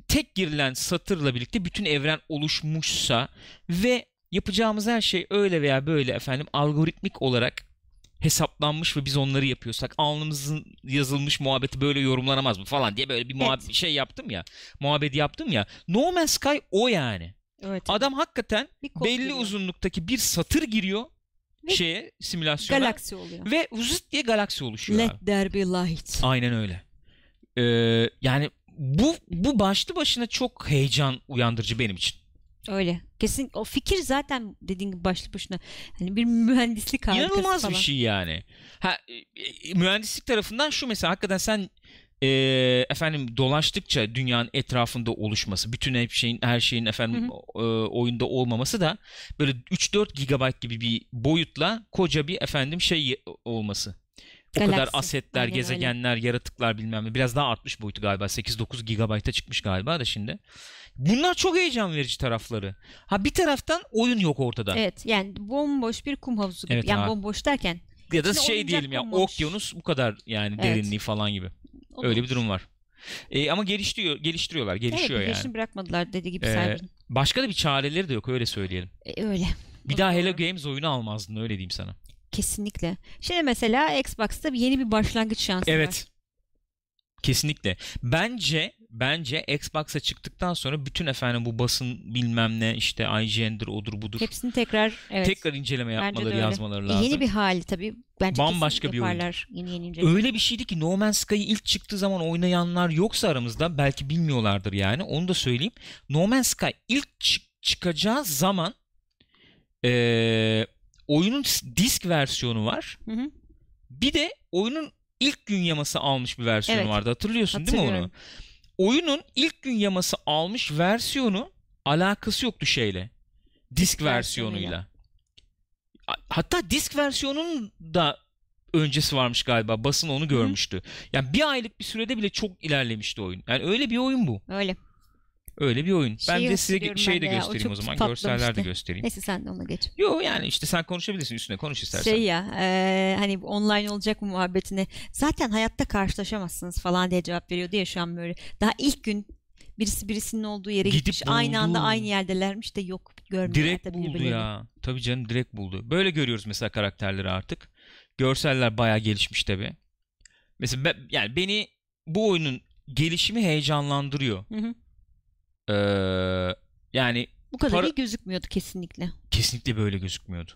tek girilen satırla birlikte bütün evren oluşmuşsa ve yapacağımız her şey öyle veya böyle efendim algoritmik olarak hesaplanmış ve biz onları yapıyorsak alnımızın yazılmış muhabbeti böyle yorumlanamaz mı falan diye böyle bir muhabbet Evet. şey yaptım ya. Muhabbeti yaptım ya. No Man's Sky o yani. Evet. Adam hakikaten belli giriyor. uzunluktaki bir satır giriyor Ve şeye simülasyona galaksi oluyor. ve vızıt diye galaksi oluşuyor Let abi. there be light. Aynen öyle. Ee, yani bu bu başlı başına çok heyecan uyandırıcı benim için. Öyle. Kesin o fikir zaten dediğin gibi başlı başına hani bir mühendislik harikası İnanılmaz falan. bir şey yani. Ha, e, e, mühendislik tarafından şu mesela hakikaten sen e, efendim dolaştıkça dünyanın etrafında oluşması, bütün her şeyin her şeyin efendim e, oyunda olmaması da böyle 3-4 gigabayt gibi bir boyutla koca bir efendim şey olması. O kadar Galaksi. asetler, Aynen öyle. gezegenler, yaratıklar bilmem ne. Biraz daha artmış boyutu galiba. 8-9 gigabayta çıkmış galiba da şimdi. Bunlar çok heyecan verici tarafları. Ha bir taraftan oyun yok ortada. Evet yani bomboş bir kum havuzu gibi. Evet yani abi. bomboş derken ya da şey diyelim ya konmamış. okyanus bu kadar yani Evet. derinliği falan gibi. Öyle bir durum var. E, ama geliştiriyor, geliştiriyorlar, gelişiyor evet, yani. bırakmadılar dediği gibi Ee. Başka da bir çareleri de yok öyle söyleyelim. E, öyle. Bir O daha da Hello. Games oyunu almazdın öyle diyeyim sana. Kesinlikle. Şimdi mesela Xbox'ta yeni bir başlangıç şansı var. Evet. Kesinlikle. Bence bence Xbox'a çıktıktan sonra bütün efendim bu basın bilmem ne işte IGN'dir odur budur. Hepsini tekrar evet. Tekrar inceleme yapmaları yazmaları E, lazım. Yeni bir hali tabii. Bence Bambaşka bir oyun. Yeni yeni inceleme. Öyle bir şeydi ki No Man's Sky'ı ilk çıktığı zaman oynayanlar yoksa aramızda belki bilmiyorlardır yani onu da söyleyeyim. No Man's Sky ilk çık- çıkacağı zaman eee, oyunun disk versiyonu var. Hı hı. Bir de oyunun ilk gün yaması almış bir versiyonu Evet. vardı. Hatırlıyorsun değil mi onu? Oyunun ilk gün yaması almış versiyonu alakası yoktu şeyle. Disk versiyonuyla. Hatta disk versiyonunun da öncesi varmış galiba. Basın onu görmüştü. Yani bir aylık bir sürede bile çok ilerlemişti oyun. Yani öyle bir oyun bu. Öyle. Öyle bir oyun. ben Şeyi de size şey ben de o göstereyim o zaman. Görseller de göstereyim. Neyse sen de ona geç. Yo yani işte sen konuşabilirsin üstüne konuş istersen. Şey ya e, hani online olacak mı muhabbetine zaten hayatta karşılaşamazsınız falan diye cevap veriyordu ya şu an böyle. Daha ilk gün birisi birisinin olduğu yere Gidip gitmiş. Aynı anda buldu. aynı yerdelermiş de yok görmüyorlar Direkt tabii buldu birbirlerini. ya. Tabii canım direkt buldu. Böyle görüyoruz mesela karakterleri artık. Görseller bayağı gelişmiş tabii. Mesela ben- yani beni bu oyunun gelişimi heyecanlandırıyor. Hı hı. Ee, yani Bu kadar Para- iyi gözükmüyordu kesinlikle. kesinlikle böyle gözükmüyordu.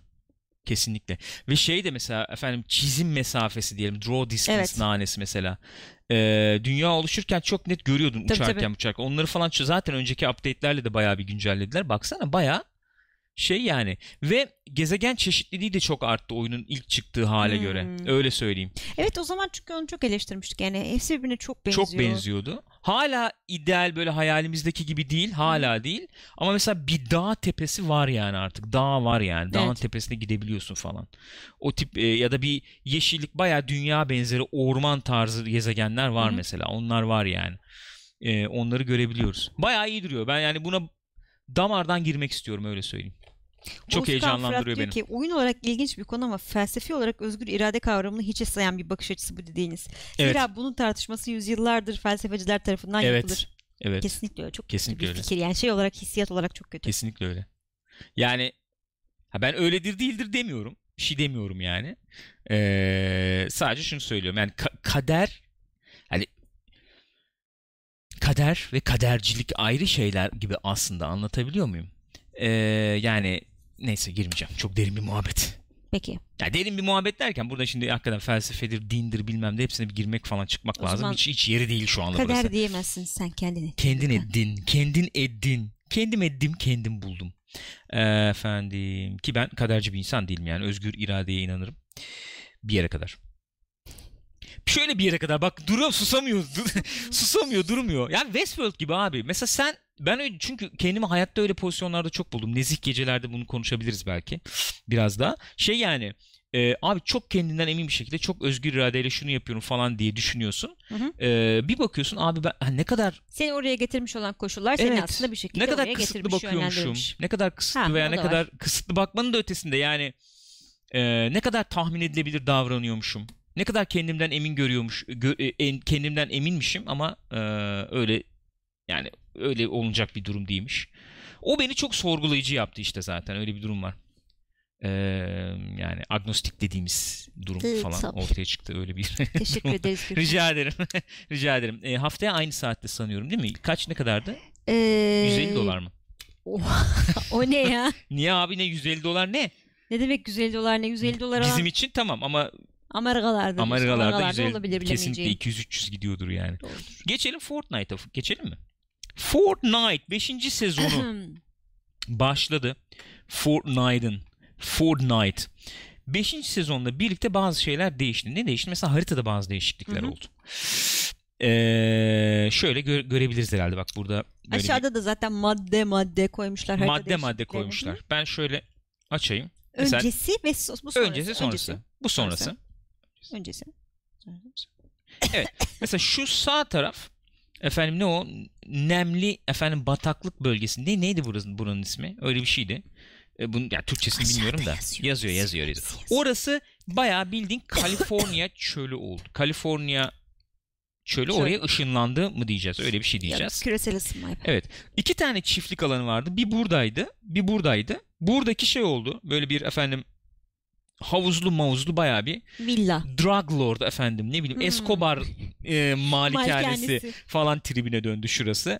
Kesinlikle. Ve şey de mesela efendim çizim mesafesi diyelim. Draw distance Evet. nanesi mesela. Ee, dünya oluşurken çok net görüyordun Tabii, uçarken tabii. uçarken. Onları falan zaten önceki update'lerle de bayağı bir güncellediler. Baksana bayağı şey yani. Ve gezegen çeşitliliği de çok arttı oyunun ilk çıktığı hale Hmm. göre. Öyle söyleyeyim. Evet o zaman çünkü onu çok eleştirmiştik. Yani hepsi birbirine çok benziyor. Çok benziyordu. Hala ideal böyle hayalimizdeki gibi değil. Hala değil. Ama mesela bir dağ tepesi var yani artık. Dağ var yani. Dağın Evet. tepesine gidebiliyorsun falan. O tip e, ya da bir yeşillik bayağı dünya benzeri orman tarzı gezegenler var hı. mesela. Onlar var yani. E, onları görebiliyoruz. Bayağı iyi duruyor. Ben yani buna damardan girmek istiyorum öyle söyleyeyim. Çok Oğuzkan heyecanlandırıyor beni. ki oyun olarak ilginç bir konu ama felsefi olarak özgür irade kavramını hiçe sayan bir bakış açısı bu dediğiniz. Evet. Zira bunun tartışması yüzyıllardır felsefeciler tarafından yapılır. Evet. Evet. Kesinlikle öyle. Çok Kesinlikle öyle. fikir. Yani şey olarak hissiyat olarak çok kötü. Kesinlikle öyle. Yani ha ben öyledir değildir demiyorum. Bir şey demiyorum yani. Ee, sadece şunu söylüyorum. Yani ka- kader hani kader ve kadercilik ayrı şeyler gibi aslında anlatabiliyor muyum? Ee, yani neyse girmeyeceğim. Çok derin bir muhabbet. Peki. Ya derin bir muhabbet derken burada şimdi hakikaten felsefedir, dindir bilmem ne hepsine bir girmek falan çıkmak O lazım. Hiç, hiç yeri değil şu anda Kader burası. diyemezsin sen kendini. Kendin eddin, kendin eddin. Kendim eddim, kendim buldum. Efendim ki ben kaderci bir insan değilim yani özgür iradeye inanırım. Bir yere kadar. Şöyle bir yere kadar bak duruyor susamıyor. (laughs) susamıyor durmuyor. Yani Westworld gibi abi. Mesela sen ben öyle çünkü kendimi hayatta öyle pozisyonlarda çok buldum. Nezih gecelerde bunu konuşabiliriz belki. Biraz daha. Şey yani e, abi çok kendinden emin bir şekilde çok özgür iradeyle şunu yapıyorum falan diye düşünüyorsun. Hı hı. E, bir bakıyorsun abi ben ne kadar Seni oraya getirmiş olan koşullar seni Evet. aslında bir şekilde ne kadar oraya kısıtlı getirmiş, bakıyormuşum. Ne kadar kısıtlı Ha, veya ne da kadar kısıtlı bakmanın da ötesinde yani e, ne kadar tahmin edilebilir davranıyormuşum. Ne kadar kendimden emin görüyormuş, gö- e, en- kendimden eminmişim ama e, öyle yani öyle olacak bir durum değilmiş. O beni çok sorgulayıcı yaptı işte zaten öyle bir durum var. E, yani agnostik dediğimiz durum Evet, falan tabii. ortaya çıktı öyle bir. Teşekkür (laughs) ederiz. Rica ederim. (laughs) Rica ederim. E, haftaya aynı saatte sanıyorum değil mi? Kaç ne kadardı? Ee, 150 dolar mı? o ne ya? (laughs) Niye abi ne 150 dolar ne? Ne demek 150 dolar ne 150 dolar Bizim için tamam ama Amerikalarda. Amerikalarda Amerikalarda 150 olabilir kesinlikle bilemeyeceğim. 200-300 gidiyordur yani. Doğrudur. Geçelim Fortnite'a. Geçelim mi? Fortnite 5. sezonu. (clears throat) başladı. Fortnite'ın Fortnite 5. sezonla birlikte bazı şeyler değişti. Ne değişti? Mesela haritada bazı değişiklikler Hı hı. oldu. Ee, şöyle gö- görebiliriz herhalde bak burada. böyle bir Aşağıda da zaten madde madde koymuşlar. madde madde koymuşlar. Ben şöyle açayım. Mesela Öncesi ve so- bu sonrası. öncesi sonrası. Bu sonrası. Öncesi. Mesela şu sağ taraf efendim ne o nemli efendim bataklık bölgesi. Ne neydi burası buranın ismi? Öyle bir şeydi. E, bunun yani Türkçesini Aşağıda bilmiyorum da. yazıyor. Yazıyor, yazıyor. Orası bayağı bildiğin Kaliforniya (laughs) çölü oldu. Kaliforniya çölü Çöl. oraya ışınlandı mı diyeceğiz. Öyle bir şey Ya, diyeceğiz. küresel ısınma. Evet. İki tane çiftlik alanı vardı. Bir buradaydı, bir buradaydı. Buradaki şey oldu. Böyle bir efendim havuzlu mavuzlu bayağı bir Villa. drug lord efendim ne bileyim Hmm. Escobar e, (laughs) malikanesi Malikanesi. falan tribine döndü şurası.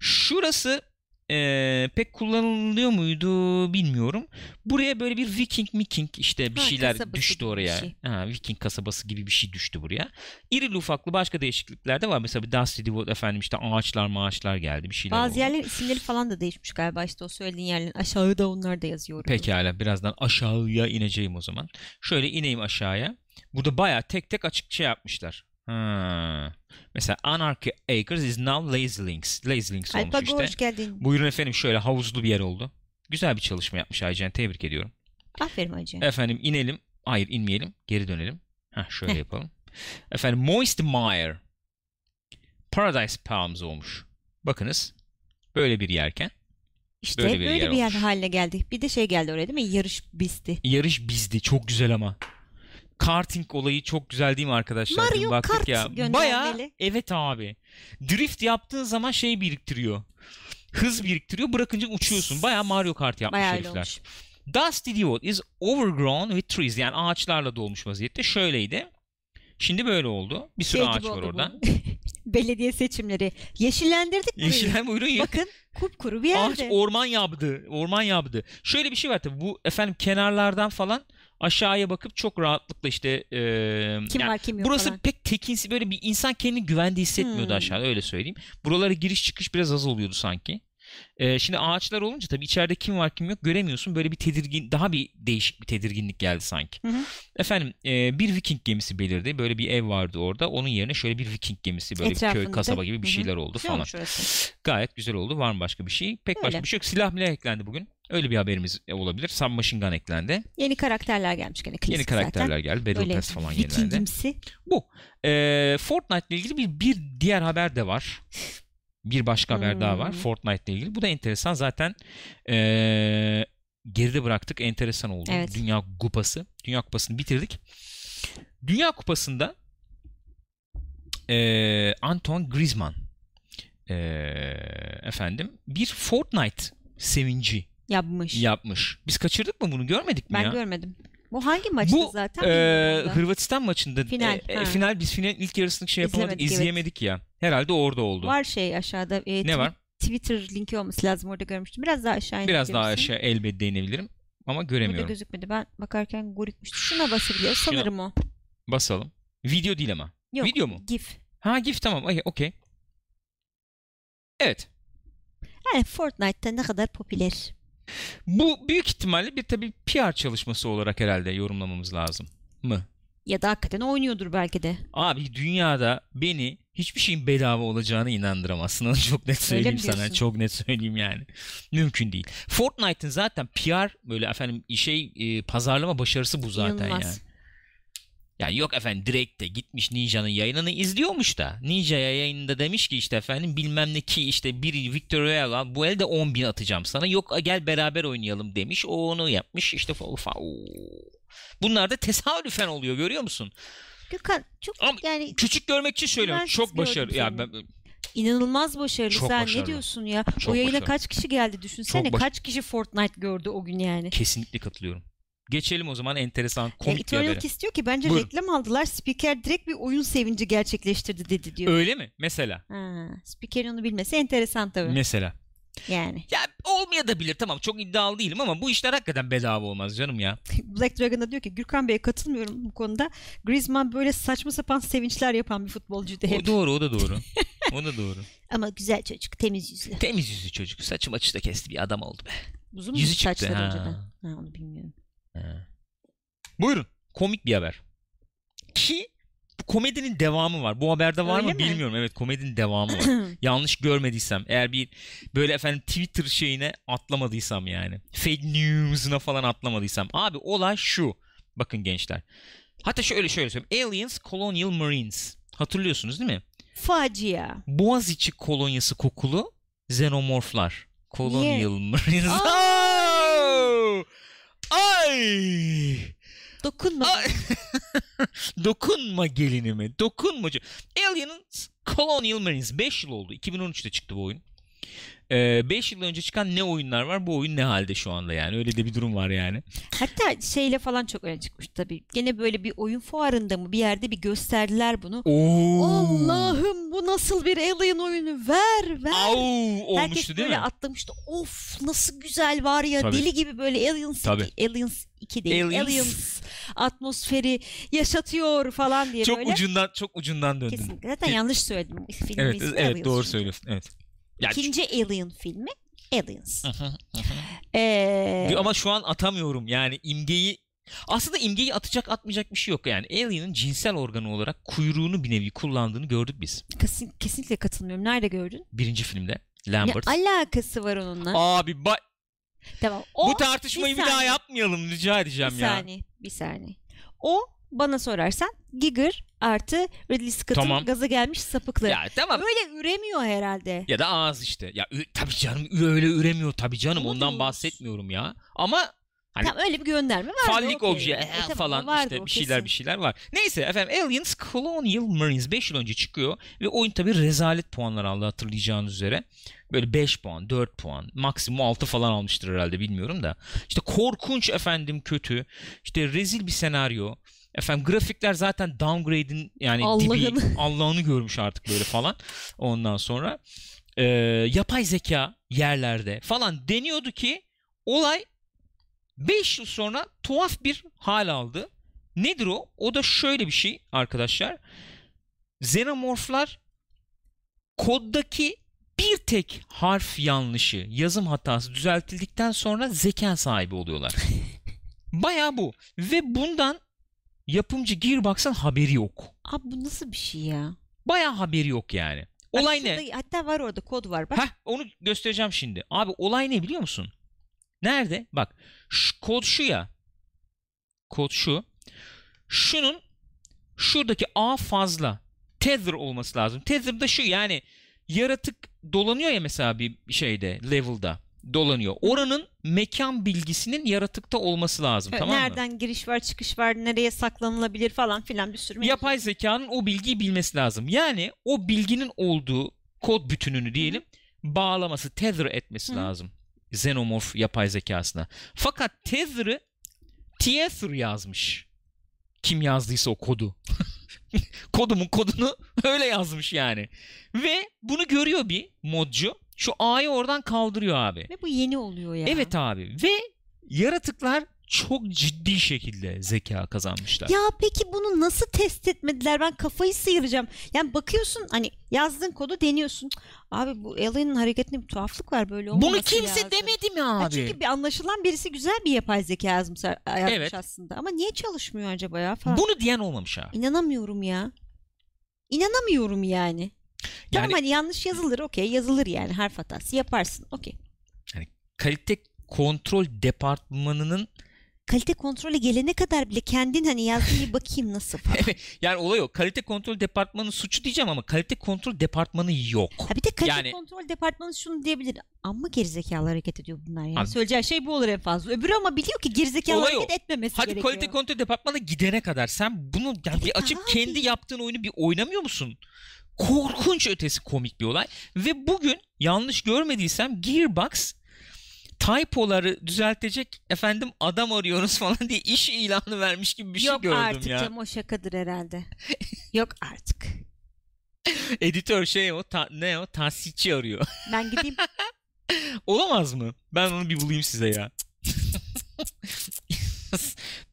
Şurası e, pek kullanılıyor muydu bilmiyorum. Buraya böyle bir Viking Miking işte bir Ha, şeyler düştü oraya. şey. Ha, Viking kasabası gibi bir şey düştü buraya. İrili ufaklı başka değişiklikler de var. Mesela bir Dusty Devote efendim işte ağaçlar maaçlar geldi bir şeyler Bazı oldu. yerlerin isimleri falan da değişmiş galiba işte o söylediğin yerlerin aşağıda onlar da yazıyor. Pekala birazdan aşağıya ineceğim o zaman. Şöyle ineyim aşağıya. Burada bayağı tek tek açık şey yapmışlar. Ha. Mesela Anarchy Acres is now Lazy Links. Lazy Links olmuş Alpago işte. hoş geldin. Buyurun efendim şöyle havuzlu bir yer oldu. Güzel bir çalışma yapmış Aycan. Tebrik ediyorum. Aferin Hacı. Efendim inelim. Hayır inmeyelim. Geri dönelim. Heh, şöyle yapalım. Efendim Moist Mire. Paradise Palms olmuş. Bakınız. Böyle bir yerken. İşte böyle böyle bir bir, yer yer olmuş. haline geldik. Bir de şey geldi oraya değil mi? Yarış bisti. Yarış bizdi. Çok güzel ama. Karting olayı çok güzel değil mi arkadaşlar? Mario baktık Kart ya. göndermeli. Baya evet abi. Drift yaptığın zaman şey biriktiriyor. Hız biriktiriyor. Bırakınca uçuyorsun. Baya Mario Kart yapmış Bayağı herifler. olmuş. Dusty Divot is overgrown with trees. Yani ağaçlarla dolmuş vaziyette. Şöyleydi. Şimdi böyle oldu. Bir sürü Şey ağaç var oldu bu. orada. (laughs) Belediye seçimleri. Yeşillendirdik burayı. Yeşillen buyurun. Bakın kupkuru bir Ağaç yerde. orman yaptı. Orman yaptı. Şöyle bir şey var tabii. Bu efendim kenarlardan falan aşağıya bakıp çok rahatlıkla işte e, Kim yani var kim yok burası falan. pek tekinsi böyle bir insan kendini güvende hissetmiyordu Hmm. aşağıda öyle söyleyeyim. Buralara giriş çıkış biraz az oluyordu sanki. E, şimdi ağaçlar olunca tabii içeride kim var kim yok göremiyorsun. Böyle bir tedirgin daha bir değişik bir tedirginlik geldi sanki. Hı hı. Efendim e, bir Viking gemisi belirdi. Böyle bir ev vardı orada. Onun yerine şöyle bir Viking gemisi böyle bir köy Etrafında kasaba gibi bir Hı hı. şeyler oldu Güzel falan. Gayet güzel oldu. Var mı başka bir şey? Pek başka Öyle. bir şey yok. Silah bile eklendi bugün. Öyle bir haberimiz olabilir. Submachine Gun eklendi. Yeni karakterler gelmiş gene klasik Yeni karakterler zaten. geldi. Battle Böyle Pass falan yenilendi. Vikingimsi. Bu. Ee, Fortnite ile ilgili bir, bir diğer haber de var. Bir başka haber daha var. Hmm. Fortnite ile ilgili. Bu da enteresan. Zaten ee, geride bıraktık. Enteresan oldu. Evet. Dünya Kupası. Dünya Kupası'nı bitirdik. Dünya Kupası'nda ee, Antoine Griezmann ee, efendim bir Fortnite sevinci Yapmış. yapmış. Biz kaçırdık mı bunu? Görmedik mi ben ya? görmedim. Bu hangi maçtı Bu zaten? e, bilmiyorum da. Hırvatistan maçında Final, e, e, ha. final biz final ilk yarısını şey yapamadık, İzlemedik, evet. izleyemedik ya. Herhalde orada oldu. Var şey aşağıda. e, ne var? Twitter linki olması lazım orada görmüştüm. Biraz daha aşağı Biraz daha aşağı elbette değinebilirim ama Burada göremiyorum. gözükmedi. Ben bakarken gorikmişti. Şuna basabiliyoruz. Sanırım o. Basalım. Video değil ama. Yok. Video mu? GIF. Ha GIF tamam. Okey. Evet. Yani Fortnite'ta ne kadar popüler. Bu büyük ihtimalle bir tabii PR çalışması olarak herhalde yorumlamamız lazım mı? Ya da hakikaten oynuyordur belki de. Abi dünyada beni hiçbir şeyin bedava olacağına inandıramazsın. (laughs) Onu çok net söyleyeyim sana. Çok net söyleyeyim yani. Mümkün değil. Fortnite'ın zaten PR böyle efendim şey e, pazarlama başarısı bu zaten İnanılmaz. yani. Yani yok efendim direkt de gitmiş Ninja'nın yayınını izliyormuş da. Ninja yayınında demiş ki işte efendim bilmem ne ki işte bir Victor Royale al bu elde 10 bin atacağım sana. Yok gel beraber oynayalım demiş. O onu yapmış işte fa- fa- oo. Bunlar da tesadüfen oluyor görüyor musun? Gökhan çok Ama yani Küçük görmek için söylüyorum. Çok başarılı. Ya ben, inanılmaz başarılı. Çok Sen başarılı. ne diyorsun ya? Çok o yayına başarılı. kaç kişi geldi düşünsene. Baş- Kaç kişi Fortnite gördü o gün yani. kesinlikle katılıyorum. Geçelim o zaman enteresan Ya komik bir Eternal habere. Kiss diyor ki bence Buyurun. reklam aldılar. Spiker direkt bir oyun sevinci gerçekleştirdi dedi diyor. Öyle mi? Mesela. Ha, Spiker'in onu bilmesi enteresan tabii. Mesela. Yani. Ya olmayabilir tamam çok iddialı değilim ama bu işler hakikaten bedava olmaz canım ya. (laughs) Black Dragon'da diyor ki Gürkan Bey'e katılmıyorum bu konuda. Griezmann böyle saçma sapan sevinçler yapan bir futbolcuydu hep. O doğru o da (laughs) doğru. O da doğru. Ama güzel çocuk, temiz yüzlü. Temiz yüzlü çocuk. Saçı maçı da kesti bir adam oldu be. Uzun mu Yüzü çıktı, saçları ha. önceden? Ha, onu bilmiyorum. He. Buyurun. Komik bir haber. Ki bu komedinin devamı var. Bu haberde var Öyle mı mi? bilmiyorum. Evet komedinin devamı var. (clears throat) Yanlış görmediysem. Eğer bir böyle efendim Twitter şeyine atlamadıysam yani. Fake news'una falan atlamadıysam. Abi olay şu. Bakın gençler. Hatta şöyle şöyle söyleyeyim. Aliens Colonial Marines. Hatırlıyorsunuz değil mi? Facia. Boğaziçi kolonyası kokulu xenomorflar. Colonial Marines. Ay! Dokunma. Ay! (laughs) Dokunma gelinime. Dokunma. Aliens Colonial Marines. 5 yıl oldu. 2013'te çıktı bu oyun. 5 yıl önce çıkan ne oyunlar var? Bu oyun ne halde şu anda yani? Öyle de bir durum var yani. Hatta şeyle falan çok öne çıkmış tabii. Gene böyle bir oyun fuarında mı bir yerde bir gösterdiler bunu. Oo. Allah'ım bu nasıl bir Alien oyunu ver ver. Au olmuştu Herkes değil böyle mi? atlamıştı. Of nasıl güzel var ya Tabii. deli gibi böyle Aliens Tabii. 2, Aliens 2 değil Aliens. Aliens. atmosferi yaşatıyor falan diye Çok böyle. ucundan çok ucundan döndüm. Kesinlikle. Zaten yanlış söyledim. Filmin Evet evet Aliens doğru söylüyorsun. Evet. İkinci Alien filmi Aliens. Hı hı, hı hı. Ee, Ama şu an atamıyorum yani imgeyi aslında imgeyi atacak atmayacak bir şey yok yani. Alien'ın cinsel organı olarak kuyruğunu bir nevi kullandığını gördük biz. kesin, kesinlikle katılmıyorum. Nerede gördün? Birinci filmde. Ne Lambert. alakası var onunla? Abi ba- tamam. O, bu tartışmayı bir bir, daha yapmayalım rica edeceğim bir ya. saniye. Bir saniye. O bana sorarsan Giger artı Ridley Scott'un Tamam. gaza gelmiş sapıklığı. Ya tamam. Öyle üremiyor herhalde. Ya da ağız işte. Ya ü- tabii canım öyle üremiyor tabii canım Onu ondan diyoruz. bahsetmiyorum ya. Ama Hani- Tamam öyle bir gönderme var. fallik obje eh, falan işte bir şeyler bir şeyler var. Neyse efendim Aliens Colonial Marines 5 yıl önce çıkıyor ve oyun tabii rezalet puanlar aldı hatırlayacağınız üzere. Böyle 5 puan, 4 puan, maksimum 6 falan almıştır herhalde bilmiyorum da. İşte korkunç efendim kötü. İşte rezil bir senaryo. Efendim grafikler zaten downgrade'in yani dibi Allah'ını. (laughs) Allah'ını görmüş artık böyle falan. Ondan sonra e, yapay zeka yerlerde falan deniyordu ki olay 5 yıl sonra tuhaf bir hal aldı. Nedir o? O da şöyle bir şey arkadaşlar. Xenomorflar koddaki bir tek harf yanlışı, yazım hatası düzeltildikten sonra zeka sahibi oluyorlar. (laughs) Baya bu. Ve bundan yapımcı Gearbox'ın haberi yok. Abi bu nasıl bir şey ya? Baya haberi yok yani. Olay ne? şurada- Hatta var orada kod var. Bak Heh, onu göstereceğim şimdi. Abi olay ne biliyor musun? Nerede? Bak şu, kod şu ya. Kod şu. Şunun şuradaki A fazla. Tether olması lazım. Tether da şu yani yaratık dolanıyor ya mesela bir şeyde level'da dolanıyor. Oranın mekan bilgisinin yaratıkta olması lazım Ö- tamam mı? nereden giriş var çıkış var nereye saklanılabilir falan filan bir sürü. Yapay zekanın o bilgiyi bilmesi lazım. Yani o bilginin olduğu kod bütününü diyelim bağlaması, tether etmesi Hı hı. lazım. Xenomorph yapay zekasına. Fakat tether'ı tether yazmış. Kim yazdıysa o kodu. (laughs) Kodumun kodunu (laughs) öyle yazmış yani. Ve bunu görüyor bir modcu. Şu A'yı oradan kaldırıyor abi. Ve bu yeni oluyor ya. Evet abi. Ve yaratıklar çok ciddi şekilde zeka kazanmışlar. Ya peki bunu nasıl test etmediler? Ben kafayı sıyıracağım. Yani bakıyorsun hani yazdığın kodu deniyorsun. Abi bu Alien'ın hareketinde bir tuhaflık var böyle olmaması Bunu kimse lazım. demedi mi Ha, abi? çünkü bir anlaşılan birisi güzel bir yapay zeka yazmış, yazmış Evet. aslında. Ama niye çalışmıyor acaba ya falan. Bunu diyen olmamış ha. İnanamıyorum ya. İnanamıyorum yani. Tamam Yani hani yanlış yazılır okey yazılır yani harf hatası yaparsın okey. kalite kontrol departmanının Kalite kontrolü gelene kadar bile kendin hani yazdığın bir bakayım nasıl falan. (laughs) yani olay o. Kalite kontrol departmanı suçu diyeceğim ama kalite kontrol departmanı yok. Ha bir de kalite Yani- kontrol departmanı şunu diyebilir. Amma gerizekalı hareket ediyor bunlar ya. Abi- Söyleyeceği şey bu olur en fazla. Öbürü ama biliyor ki gerizekalı Olay o. hareket etmemesi Hadi gerekiyor. kalite kontrol departmanına gidene kadar sen bunu yani bir Evet açıp abi. kendi yaptığın oyunu bir oynamıyor musun? Korkunç ötesi komik bir olay. Ve bugün yanlış görmediysem Gearbox typoları düzeltecek efendim adam arıyoruz (laughs) falan diye iş ilanı vermiş gibi bir şey Yok gördüm artık ya. canım o şakadır herhalde. (laughs) Yok artık. Editör şey o ta- ne o taksitçi arıyor. (laughs) Ben gideyim. Olamaz mı? Ben onu bir bulayım size ya.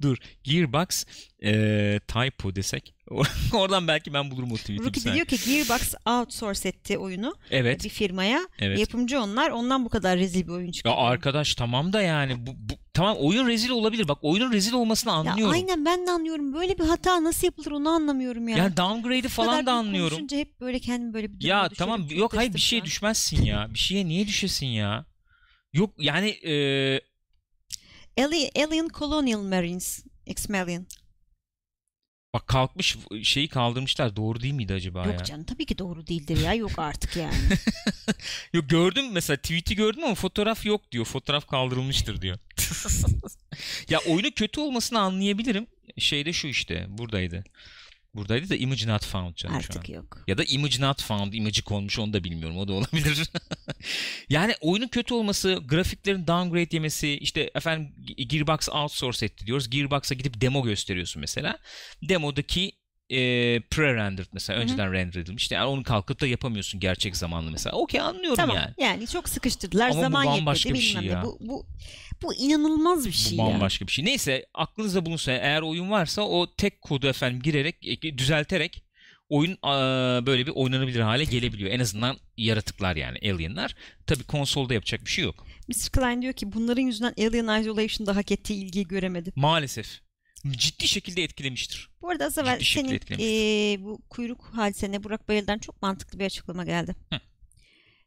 Dur. Gearbox e, typo desek. (laughs) Oradan belki ben bulurum o tweet'i. De diyor ki Gearbox outsource etti oyunu Evet. bir firmaya. Evet. Yapımcı onlar. Ondan bu kadar rezil bir oyun Ya çıkıyor. arkadaş tamam da yani bu, bu tamam oyun rezil olabilir. Bak oyunun rezil olmasını Ya anlıyorum. aynen ben de anlıyorum. Böyle bir hata nasıl yapılır onu anlamıyorum ya. Yani downgrade'i falan da anlıyorum. konuşunca hep böyle kendimi böyle bir Ya tamam yok hayır bir şeye düşmezsin ya. Bir şeye niye düşesin ya? Yok yani e, Alien Colonial Marines X-Malian. bak kalkmış şeyi kaldırmışlar. Doğru değil miydi acaba ya? Yok canım tabii ki doğru değildir ya. Yok artık yani. (laughs) Yok gördüm mesela tweet'i gördüm ama fotoğraf yok diyor. Fotoğraf kaldırılmıştır diyor. (laughs) ya oyunu kötü olmasını anlayabilirim. Şeyde şu işte buradaydı. Buradaydı da image not found canım şu an. artık yok. Ya da image not found, image olmuş onu da bilmiyorum. O da olabilir. (laughs) yani oyunun kötü olması, grafiklerin downgrade yemesi, işte efendim Gearbox outsource etti diyoruz. Gearbox'a gidip demo gösteriyorsun mesela. Demodaki e, pre-rendered mesela Hı hı. önceden render edilmiş. Yani onu kalkıp da yapamıyorsun gerçek zamanlı mesela. Okey anlıyorum Tamam yani. yani. çok sıkıştırdılar. Ama bu Zaman bambaşka yetmedi bir şey ne. ya. Bu, bu, bu inanılmaz bir şey Bu ya. bambaşka bir şey. Neyse aklınızda bulunsa eğer oyun varsa o tek kodu efendim girerek e, düzelterek oyun böyle bir oynanabilir hale gelebiliyor. En azından yaratıklar yani alienlar. Tabii konsolda yapacak bir şey yok. Mr. Klein diyor ki bunların yüzünden Alien Isolation'da hak ettiği ilgiyi göremedim. Maalesef. Ciddi şekilde etkilemiştir. Bu arada az evvel senin eee, bu kuyruk hadisene Burak Bayır'dan çok mantıklı bir açıklama geldi. Hı.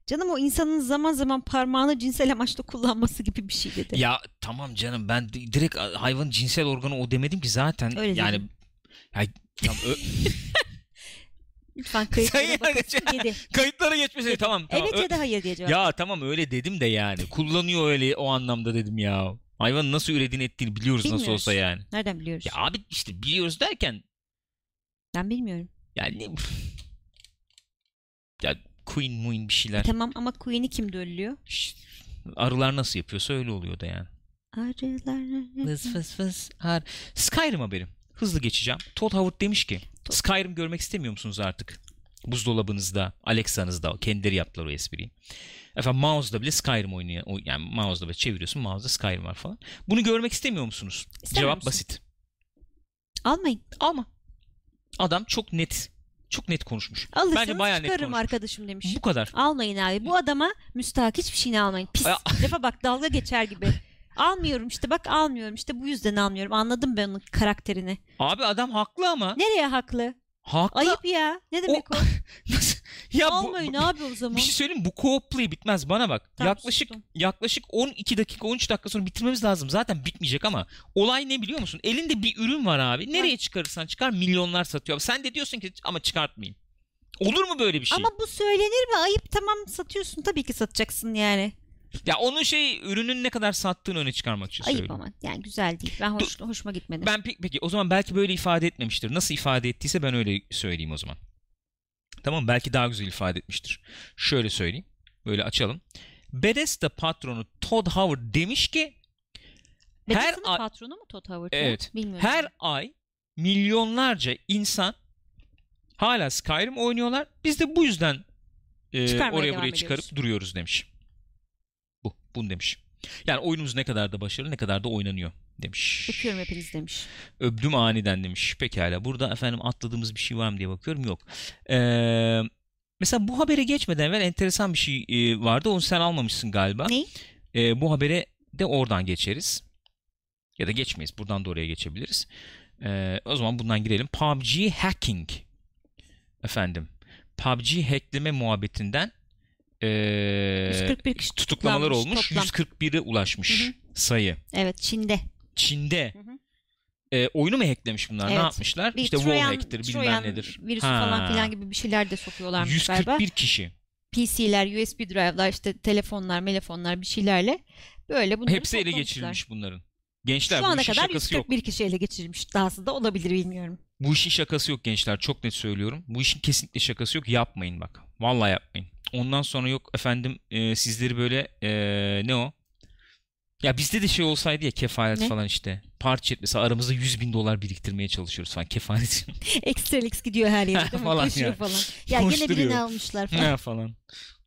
Canım o insanın zaman zaman parmağını cinsel amaçla kullanması gibi bir şey dedi. Ya tamam canım ben di- direkt hayvanın cinsel organı o demedim ki zaten. Öyle yani dedim. ya, tamam, ö- (laughs) Lütfen kayıtlara (laughs) yedi. kayıtlara geçmeseydi tamam. tamam. Evet Ö- ya da hayır diye cevap. Ya tamam öyle dedim de yani. Kullanıyor öyle o anlamda dedim ya. Hayvanın nasıl ürediğini ettiğini biliyoruz nasıl Bilmiyoruz. olsa yani. Nereden biliyoruz? Ya abi işte biliyoruz derken Ben bilmiyorum. yani ne- ya Queen Muin bir E şeyler. tamam ama Queen'i kim döllüyor? Şşt, arılar nasıl yapıyorsa öyle oluyor da yani. Arılar. Fıs fıs fıs. Ar. Skyrim haberim. Hızlı geçeceğim. Todd Howard demiş ki. Skyrim görmek istemiyor musunuz artık? Buzdolabınızda, Alexa'nızda kendileri yaptılar o espriyi. Efendim mouse'da bile Skyrim oynuyor. O- Yani mouse'da böyle çeviriyorsun mouse'da Skyrim var falan. Bunu görmek istemiyor musunuz? İstemiyor Cevap musun? basit. Almayın. Alma. Adam çok net. Çok net konuşmuş. Alırsanız Bence bayağı net konuşmuş. arkadaşım demiş. Bu kadar. Almayın abi. Bu adama müstahak hiçbir şeyini almayın. Pis. Lafa bak dalga geçer gibi. (laughs) Almıyorum işte bak almıyorum işte bu yüzden almıyorum. Anladım ben onun karakterini. Abi adam haklı ama. Nereye haklı? Haklı. Ayıp ya. Ne demek o? (laughs) Nasıl? ya Almayın bu- abi o zaman. bir şey söyleyeyim mi? bu co-op play bitmez bana bak. Tamam, yaklaşık sustum. yaklaşık 12 dakika 13 dakika sonra bitirmemiz lazım. Zaten bitmeyecek ama olay ne biliyor musun? Elinde bir ürün var abi. Nereye çıkarırsan çıkar milyonlar satıyor. Sen de diyorsun ki ama çıkartmayayım. Olur mu böyle bir şey? Ama bu söylenir mi? Ayıp tamam satıyorsun. Tabii ki satacaksın yani. Ya onun şey ürünün ne kadar sattığını öne çıkarmak için Ayıp söylüyorum. ama. Yani güzel değil. Ben hoş, hoşuma gitmedi. Ben pe- peki o zaman belki böyle ifade etmemiştir. Nasıl ifade ettiyse ben öyle söyleyeyim o zaman. Tamam belki daha güzel ifade etmiştir. Şöyle söyleyeyim. Böyle açalım. Bethesda patronu Todd Howard demiş ki her Bethesda'nın ay- patronu mu Todd Howard? Evet. Bilmiyorum. her ay milyonlarca insan hala Skyrim oynuyorlar. Biz de bu yüzden e, Çıkarmaya oraya devam buraya ediyoruz. çıkarıp duruyoruz demiş. Bu, bunu demiş. Yani oyunumuz ne kadar da başarılı, ne kadar da oynanıyor demiş. Öpüyorum hepiniz demiş. Öptüm aniden demiş. Pekala. Burada efendim atladığımız bir şey var mı diye bakıyorum. Yok. Ee, mesela bu habere geçmeden evvel enteresan bir şey e, vardı. Onu sen almamışsın galiba. Ne? Ee, bu habere de oradan geçeriz. Ya da geçmeyiz. Buradan da oraya geçebiliriz. Ee, o zaman bundan girelim. PUBG hacking. Efendim. PUBG hackleme muhabbetinden ee, 141 kişi tutuklamalar olmuş. toplam. 141'e ulaşmış Hı hı. sayı. Evet Çin'de. Çin'de Hı hı. e, oyunu mu hacklemiş bunlar? Ne Evet. yapmışlar? Bir işte Trojan, wallhack'tir bilmem Trojan nedir. virüsü Ha. falan filan gibi bir şeyler de sokuyorlarmış 141 galiba. kişi. PC'ler, USB drive'lar, işte telefonlar, telefonlar bir şeylerle böyle bunları Hepsi ele geçirilmiş bunların. Gençler Şu bu ana işin kadar şakası yok. 141 kişi ele geçirilmiş. Dahası da olabilir bilmiyorum. Bu işin şakası yok gençler. Çok net söylüyorum. Bu işin kesinlikle şakası yok. Yapmayın bak. Vallahi yapmayın. Ondan sonra yok efendim e, sizleri böyle e, ne o? Ya bizde de şey olsaydı ya kefalet Ne? falan işte. Parça mesela aramızda 100 bin dolar biriktirmeye çalışıyoruz falan kefalet. (laughs) Extralix gidiyor her yere (laughs) değil mi? Falan Koşuyor ya. falan. Ya gene birini almışlar falan. ne falan.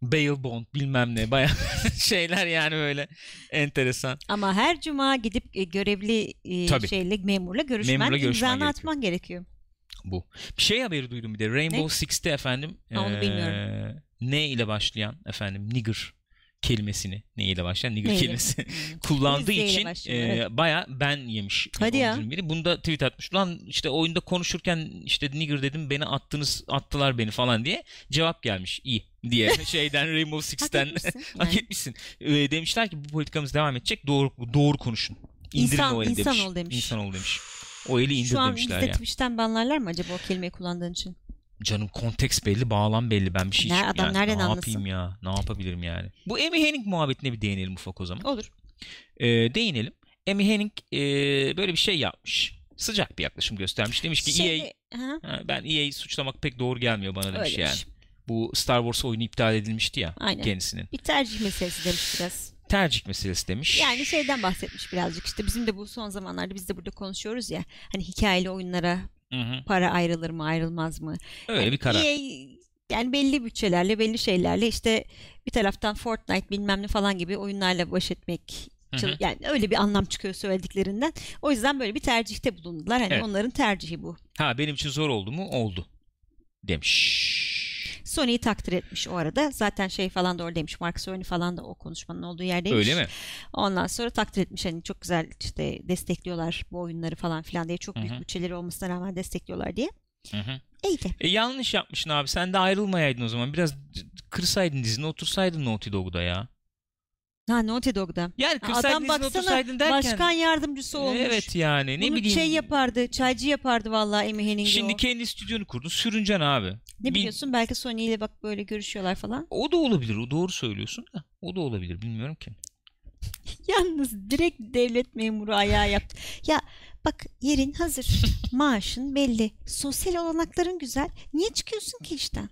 Bail bond bilmem ne baya (laughs) şeyler yani böyle enteresan. Ama her cuma gidip e, görevli e, Tabii. şeyle memurla görüşmen, Memurla görüşmen imzanı gerekiyor. atman gerekiyor. Bu. Bir şey haberi duydum bir de. Rainbow Ne? Six'te efendim. Ha, onu eee, bilmiyorum. Ne ile başlayan efendim nigger kelimesini ne ile başlayan nigger Neyle? kelimesi (laughs) kullandığı için başlıyor, evet. baya ben yemiş. Hadi ya. Biri. Bunda tweet atmış. Lan işte oyunda konuşurken işte nigger dedim beni attınız attılar beni falan diye cevap gelmiş. İyi diye (laughs) şeyden Rainbow Hak Six'ten etmişsin. (laughs) hak yani. etmişsin. Eee, demişler ki bu politikamız devam edecek. Doğru doğru konuşun. İndirin İnsan- o eli insan demiş. ol demiş. İnsan ol demiş. O eli indir Şu an demişler bizde ya. Twitch'ten banlarlar mı acaba o kelimeyi kullandığın için? Canım konteks belli, bağlam belli. Ben bir şey Ne- adam yani nereden ne anlasın? yapayım ya? Ne yapabilirim yani? Bu Amy Hennig muhabbetine bir değinelim ufak o zaman. Olur. Ee, değinelim. Amy Hennig e, böyle bir şey yapmış. Sıcak bir yaklaşım göstermiş. Demiş ki EA, Şeyde- Ha, ben EA'yi suçlamak pek doğru gelmiyor bana demiş öyleymiş. yani. Bu Star Wars oyunu iptal edilmişti ya Aynen. kendisinin. Bir tercih meselesi demiş biraz. Tercih meselesi demiş. Yani şeyden bahsetmiş birazcık işte bizim de bu son zamanlarda biz de burada konuşuyoruz ya hani hikayeli oyunlara Hı hı. para ayrılır mı ayrılmaz mı? Öyle Yani bir karar. EA yani belli bütçelerle belli şeylerle işte bir taraftan Fortnite bilmem ne falan gibi oyunlarla baş etmek Hı yani öyle bir anlam çıkıyor söylediklerinden. O yüzden böyle bir tercihte bulundular. Hani Evet. onların tercihi bu. Ha benim için zor oldu mu? Oldu. Demiş. Sony'yi takdir etmiş o arada. Zaten şey falan da oradaymış. Mark Cerny falan da o konuşmanın olduğu yerdeymiş. Öyle mi? Ondan sonra takdir etmiş hani çok güzel işte destekliyorlar bu oyunları falan filan diye çok büyük Hı hı. bütçeleri olmasına rağmen destekliyorlar diye. Hı hı. İyiydi. E yanlış yapmışsın abi. Sen de ayrılmayaydın o zaman. Biraz kırsaydın dizini otursaydın Naughty Dog'da ya. Ha Naughty Dog'da. Yani kırsaydın Adam dizini baksana derken. başkan yardımcısı olmuş. Evet yani ne Bunu bileyim. şey yapardı, çaycı yapardı vallahi Amy Henning'de Şimdi o. kendi stüdyonu kurdun sürüncen abi. Ne Bil- biliyorsun belki Sony ile bak böyle görüşüyorlar falan. O da olabilir. O doğru söylüyorsun da. O da olabilir. Bilmiyorum ki. (laughs) Yalnız direkt devlet memuru ayağı yaptı. Ya bak yerin hazır, (laughs) maaşın belli, sosyal olanakların güzel. Niye çıkıyorsun ki işten?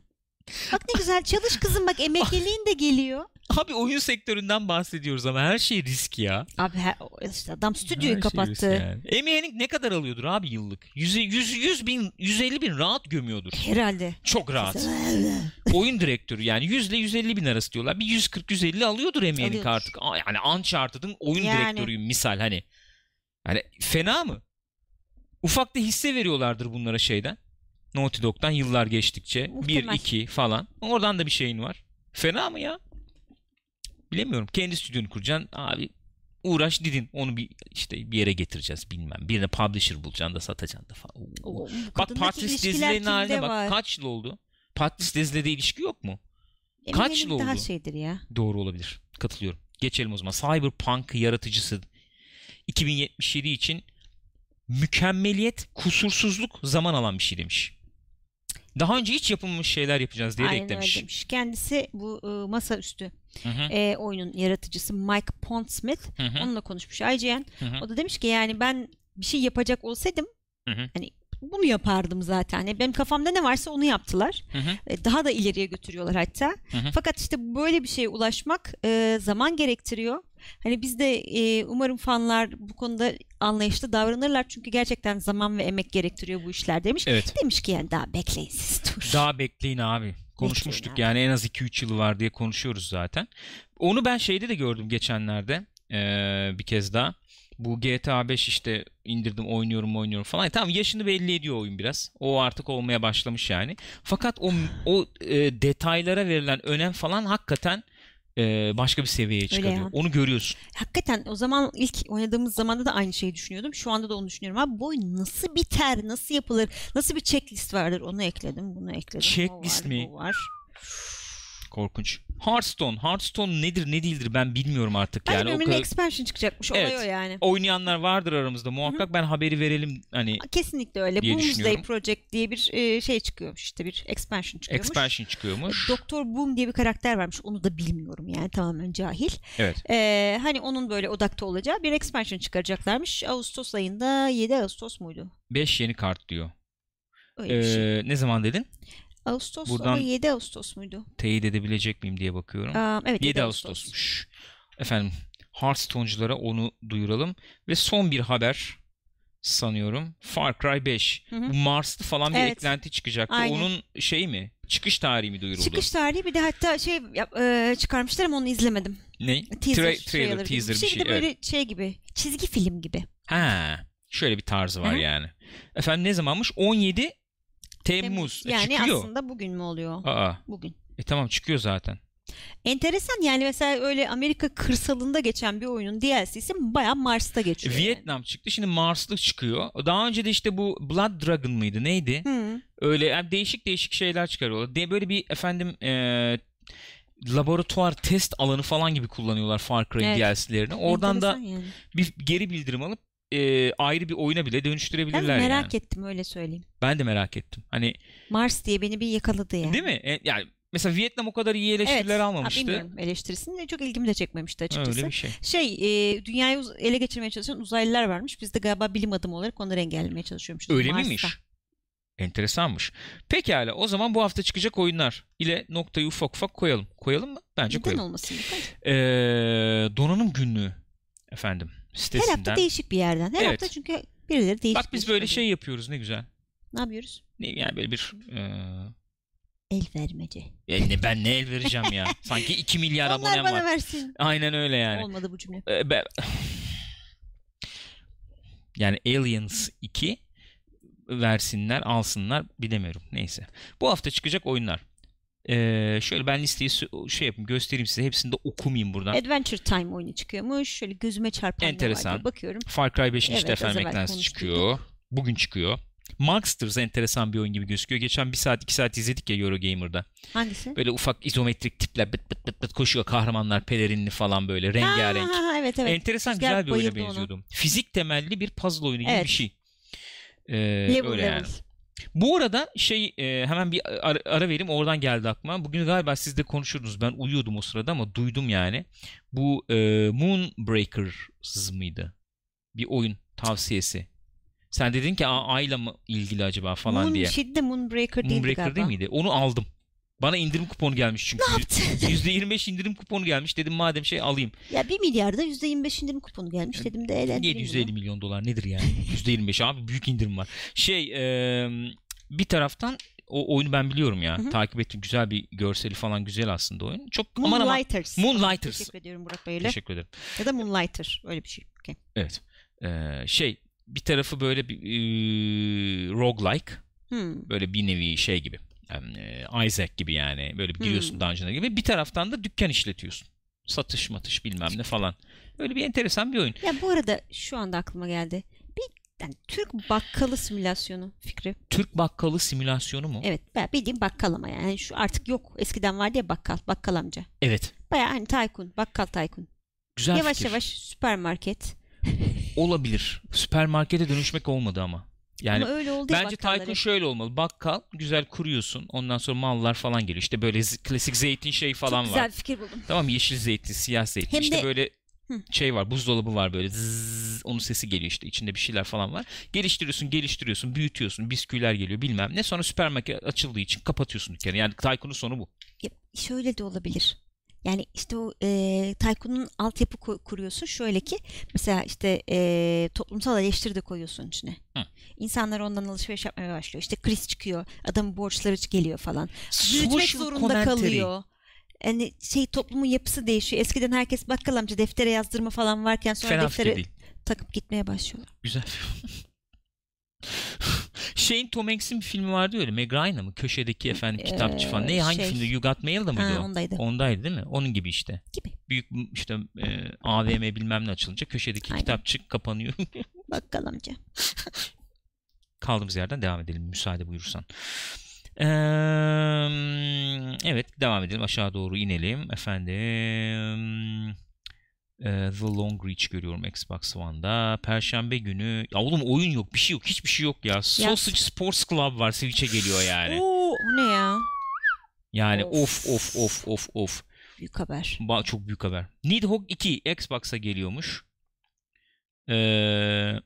Bak ne güzel çalış kızım bak emekliliğin de geliyor. (laughs) Abi oyun sektöründen bahsediyoruz ama her şey risk ya. Abi her, işte adam Her stüdyoyu şey risk kapattı. yani. Amy Hennig ne kadar alıyordur abi yıllık? 100, 100, 100 bin, 150 bin rahat gömüyordur. Herhalde. Çok rahat. (laughs) Oyun direktörü yani 100 ile 150 bin arası diyorlar. Bir 140-150 alıyordur Amy Hennig artık. Yani Uncharted'ın oyun Yani. direktörüyüm misal hani. Yani fena mı? Ufak da hisse veriyorlardır bunlara şeyden. Naughty Dog'dan yıllar geçtikçe. Muhtemel. 1-2 falan. Oradan da bir şeyin var. Fena mı ya? Bilemiyorum. Kendi stüdyonu kuracaksın. Abi uğraş didin. Onu bir işte bir yere getireceğiz bilmem. Birine publisher bulacaksın da satacaksın da falan. Oo. Bak Patris kimde haline bak. var? Kaç yıl oldu? Patris dizilerinde ilişki yok mu? Amy kaç yıl daha oldu? şeydir ya. Doğru olabilir. Katılıyorum. Geçelim o zaman. Cyberpunk yaratıcısı 2077 için mükemmeliyet, kusursuzluk zaman alan bir şey demiş. Daha önce hiç yapılmamış şeyler yapacağız diye de Aynen öyle eklemiş. demiş. Kendisi bu e, masaüstü Hı hı, e, oyunun yaratıcısı Mike Pondsmith. hı hı, Onunla konuşmuş IGN. hı hı, O da demiş ki yani ben bir şey yapacak olsaydım hı hı, hani bunu yapardım zaten. Yani benim kafamda ne varsa onu yaptılar. hı hı, Daha da ileriye götürüyorlar hatta. Hı hı. Fakat işte böyle bir şeye ulaşmak e, zaman gerektiriyor. Hani biz de e, umarım fanlar bu konuda anlayışlı davranırlar. Çünkü gerçekten zaman ve emek gerektiriyor bu işler demiş. Evet. Demiş ki yani daha bekleyin siz dur. Daha bekleyin abi. Konuşmuştuk abi. yani en az 2-3 yılı var diye konuşuyoruz zaten. Onu ben şeyde de gördüm geçenlerde ee, bir kez daha. Bu GTA 5 işte indirdim oynuyorum oynuyorum falan. E, tamam yaşını belli ediyor oyun biraz. O artık olmaya başlamış yani. Fakat o o e, detaylara verilen önem falan hakikaten e, başka bir seviyeye çıkarıyor. ya. Onu görüyorsun. Hakikaten o zaman ilk oynadığımız zamanda da aynı şeyi düşünüyordum. Şu anda da onu düşünüyorum. Abi bu oyun nasıl biter, nasıl yapılır, nasıl bir checklist vardır onu ekledim, bunu ekledim. o Checklist mi? Bu var. Korkunç. Hearthstone. Hearthstone nedir ne değildir ben bilmiyorum artık yani. O bölümün kadar- expansion çıkacakmış. Olay Evet. o yani. oynayanlar vardır aramızda muhakkak. Ben haberi verelim hani Kesinlikle öyle. düşünüyorum. Project diye bir e, şey çıkıyormuş işte bir expansion çıkıyormuş. expansion çıkıyormuş. Doktor Boom diye bir karakter varmış. Onu da bilmiyorum yani tamamen cahil. Evet. Ee, hani onun böyle odakta olacağı bir expansion çıkaracaklarmış. Ağustos ayında 7 Ağustos muydu? 5 yeni kart diyor. Öyle bir şey. Ee, ne zaman dedin? Ağustos buradan- ama 7 Ağustos muydu? Teyit edebilecek miyim diye bakıyorum. Aa, evet 7 7 Ağustos. Ağustos'muş. Efendim Hearthstone'culara onu duyuralım. Ve son bir haber sanıyorum. Far Cry 5. Hı hı. Bu Mars'ta falan bir Evet. eklenti çıkacaktı. Aynen. Onun şey mi? Çıkış tarihi mi duyuruldu? Çıkış tarihi bir de hatta şey e, çıkarmışlar ama onu izlemedim. Ne? Teaser, Tra- trailer, trailer teaser bir bir şey. de evet. böyle şey gibi çizgi film gibi. Ha, şöyle bir tarzı var Hı hı. yani. Efendim ne zamanmış? 17 Temmuz. E, Yani çıkıyor. aslında bugün mü oluyor? Aa, Bugün. e tamam çıkıyor zaten. Enteresan yani mesela öyle Amerika kırsalında geçen bir oyunun DLC'si bayağı Mars'ta geçiyor. yani. Vietnam çıktı. Şimdi Mars'ta çıkıyor. Daha önce de işte bu Blood Dragon mıydı? Neydi? Hı. Öyle yani değişik değişik şeyler çıkarıyorlar. De böyle bir efendim e, laboratuvar test alanı falan gibi kullanıyorlar Far Cry'in Evet. DLC'lerini. Oradan da Enteresan yani. bir geri bildirim alıp e, ayrı bir oyuna bile Ben dönüştürebilirler merak yani. ettim öyle söyleyeyim. Ben de merak ettim. Hani Mars diye beni bir yakaladı yani. değil mi? E, yani mesela Vietnam o kadar iyi eleştiriler Evet. Almamıştı. bilmiyorum eleştirisini de çok ilgimi de çekmemişti açıkçası. Öyle bir şey. Şey e, dünyayı ele geçirmeye çalışan uzaylılar varmış. Biz de galiba bilim adamı olarak onları engellemeye çalışıyormuşuz. Öyle Mars'ta. miymiş? Enteresanmış. Pekala o zaman bu hafta çıkacak oyunlar ile noktayı ufak ufak koyalım. Koyalım mı? Bence Neden koyalım. olmasın? bakalım. Ee, donanım günlüğü efendim Her sitesinden. hafta değişik bir yerden. Her Evet. hafta çünkü birileri değişik. Bak biz böyle oluyor. şey yapıyoruz ne güzel. Ne yapıyoruz? Ne, yani böyle bir e, El vermece. ne, ben ne el vereceğim ya. (laughs) Sanki 2 milyar Onlar abonem bana var. versin. Aynen öyle yani. Olmadı bu cümle. Ee, be- yani Aliens 2 versinler, alsınlar bilemiyorum. Neyse. Bu hafta çıkacak oyunlar. Ee, şöyle ben listeyi şey yapayım göstereyim size. Hepsini de okumayayım buradan. Adventure Time oyunu çıkıyormuş. Şöyle gözüme çarpan Enteresan. bakıyorum. Far Cry 5'in Evet, işte efendim çıkıyor. Bugün çıkıyor. Monsters enteresan bir oyun gibi gözüküyor. Geçen bir saat iki saat izledik ya Eurogamer'da. Hangisi? Böyle ufak izometrik tipler bıt bıt bıt bıt koşuyor kahramanlar pelerinli falan böyle rengarenk. Ha, ha, evet evet. Enteresan Rüzgar güzel bir oyuna ona. benziyordu. Fizik temelli bir puzzle oyunu gibi Evet. bir şey. Ee, Level öyle level. Bu arada şey e, hemen bir ara, ara vereyim oradan geldi aklıma. Bugün galiba siz de konuşurdunuz. Ben uyuyordum o sırada ama duydum yani. Bu e, Moonbreakers mıydı? Bir oyun tavsiyesi. Sen dedin ki "Aa, Ay'la mı ilgili acaba falan Moon, diye. De Moonbreaker Moonbreaker galiba. değil miydi? Onu aldım. Bana indirim kuponu gelmiş çünkü. Ne yaptın? %25 indirim kuponu gelmiş. Dedim madem şey alayım. ya bir milyarda %25 indirim kuponu gelmiş dedim de eğlendireyim 750 bunu. milyon dolar nedir yani? (laughs) %25 abi büyük indirim var. Şey e, bir taraftan o oyunu ben biliyorum ya. Hı hı. Takip ettim. Güzel bir görseli falan güzel aslında oyun. Çok aman aman. Moonlighters. Moonlighters. Teşekkür ediyorum Burak Bey'le. Teşekkür ederim. Ya da Moonlighter öyle bir şey. Okay. Evet. Ee, şey bir tarafı böyle bir e, roguelike. Hmm. Böyle bir nevi şey gibi. E, Isaac gibi yani. Böyle bir giriyorsun Hmm. dungeon'a gibi. Bir taraftan da dükkan işletiyorsun. Satış matış bilmem ne falan. Böyle bir enteresan bir oyun. Ya bu arada şu anda aklıma geldi. Bir yani Türk bakkalı simülasyonu fikri. Türk bakkalı simülasyonu mu? Evet bildiğim bakkal ama yani şu artık yok. Eskiden vardı ya bakkal, bakkal amca. Evet. Baya hani taykun, bakkal taykun. Güzel yavaş fikir. yavaş süpermarket. Olabilir. Süpermarkete dönüşmek olmadı ama. Yani ama öyle oldu bence hep. şöyle olmalı. Bakkal güzel kuruyorsun. Ondan sonra mallar falan geliyor. İşte böyle z- klasik zeytin şey falan Çok güzel var. bir fikir buldum. Tamam yeşil zeytin, siyah zeytin. Hem işte de- böyle Hı. şey var. Buzdolabı var böyle. Zzz, onun sesi geliyor işte. içinde bir şeyler falan var. Geliştiriyorsun, geliştiriyorsun, büyütüyorsun. Bisküviler geliyor bilmem ne. Sonra süpermarket açıldığı için kapatıyorsun dükkanı. Yani Tycoon'un sonu bu. Ya, şöyle de olabilir. Yani işte o e, Taykun'un altyapı kuruyorsun. Şöyle ki mesela işte e, toplumsal eleştiri de koyuyorsun içine. Hı. İnsanlar ondan alışveriş yapmaya başlıyor. İşte kriz çıkıyor. Adamın borçları geliyor falan. Büyütmek zorunda commentary. kalıyor. Yani şey toplumun yapısı değişiyor. Eskiden herkes bakkal amca deftere yazdırma falan varken sonra Fena defteri takıp gitmeye başlıyorlar. Güzel. (laughs) Şeyin Tom Hanks'in bir filmi vardı öyle. Meg Ryan'a mı? Köşedeki efendim kitapçı falan. Ne Ee, hangi şey. filmde? You Got Mail'da mıydı Ha, o? ondaydı. Ondaydı değil mi? Onun gibi işte. Gibi. Büyük işte e, AVM bilmem ne açılınca köşedeki Aynen. kitapçık kapanıyor. (laughs) Bakkal amca. Kaldığımız yerden devam edelim müsaade buyurursan. Eee, evet devam edelim aşağı doğru inelim efendim. Eee, The Long Reach görüyorum Xbox One'da. Perşembe günü. Ya oğlum oyun yok, bir şey yok, hiçbir şey yok ya. Sausage Sports Club var, Switch'e geliyor yani. Oo, ne ya? Yani Of. of of of of. Büyük haber. Ba- çok büyük haber. Nidhogg 2 Xbox'a geliyormuş. Eee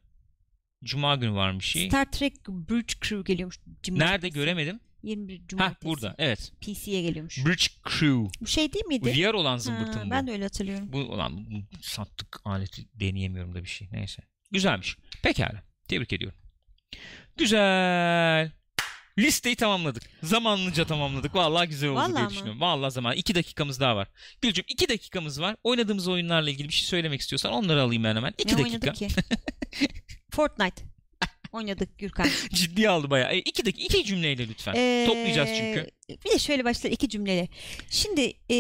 Cuma günü varmış şey. Star Trek Bridge Crew geliyormuş. Nerede göremedim. 21 Ha Cumartesi. burada evet. PC'ye geliyormuş. Bridge Crew. Bu şey değil miydi? VR olan Ha, zımbırtın bu. ben de öyle hatırlıyorum. Bu ulan bu sattık aleti deneyemiyorum da bir şey. Neyse. Güzelmiş. Pekala. Tebrik ediyorum. Güzel. Listeyi tamamladık. Zamanlıca tamamladık. Vallahi güzel oldu Vallahi diye mi? düşünüyorum. Vallahi zaman. iki dakikamız daha var. Gülcüm iki dakikamız var. Oynadığımız oyunlarla ilgili bir şey söylemek istiyorsan onları alayım ben hemen. İki ne dakika. oynadık ki? (laughs) Fortnite. Oynadık Gürkan. (laughs) Ciddiye aldı bayağı. E, iki dakika. iki cümleyle lütfen. Ee, Toplayacağız çünkü. Bir de şöyle başlar iki cümleyle. Şimdi e,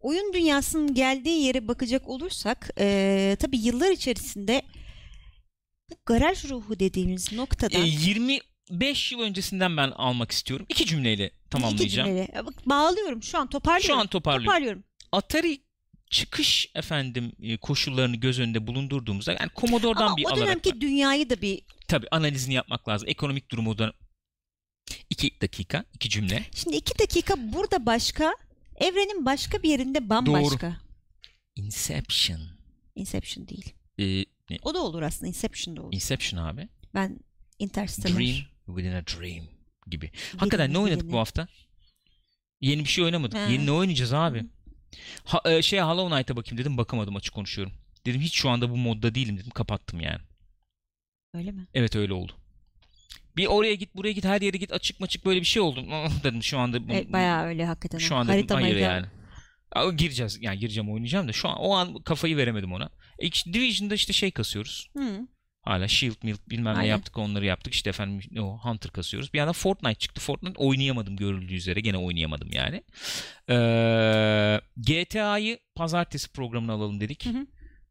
oyun dünyasının geldiği yere bakacak olursak e, tabii yıllar içerisinde bu garaj ruhu dediğimiz noktada E, 25 yıl öncesinden ben almak istiyorum. İki cümleyle iki tamamlayacağım. cümleyle Ya bak, bağlıyorum şu an toparlıyorum. Şu an toparlıyorum. toparlıyorum. Atari çıkış efendim e, koşullarını göz önünde bulundurduğumuzda yani Commodore'dan Ama bir o alarak dönemki dünyayı da bir tabii analizini yapmak lazım. Ekonomik durumu da iki dakika, iki cümle. şimdi iki dakika burada başka evrenin başka bir yerinde bambaşka. Inception. Inception değil. E, ne? O da olur aslında Inception da olur. Inception abi. Ben Interstellar. Dream within a dream gibi. Hakikaten ne oynadık birini. bu hafta? Yeni bir şey oynamadık. Ha. Yeni ne oynayacağız abi? Hı. Ha, e, şey Hollow Knight'a bakayım dedim bakamadım açık konuşuyorum. Dedim hiç şu anda bu modda değilim dedim kapattım yani. Öyle mi? Evet öyle oldu. Bir oraya git buraya git her yere git açık maçık böyle bir şey oldu. (laughs) Ah, dedim şu anda Evet, bayağı öyle hakikaten. şu anda Harita hayır yani. Aa, gireceğiz yani gireceğim oynayacağım da şu an o an kafayı veremedim ona. E, işte Division'da işte şey kasıyoruz. Hı. Hala Shield, Mild bilmem ne Aynen. yaptık onları yaptık. İşte efendim ne o Hunter kasıyoruz. Bir yandan Fortnite çıktı. Fortnite oynayamadım görüldüğü üzere. Gene oynayamadım yani. Ee, GTA'yı pazartesi programına alalım dedik. Hı hı.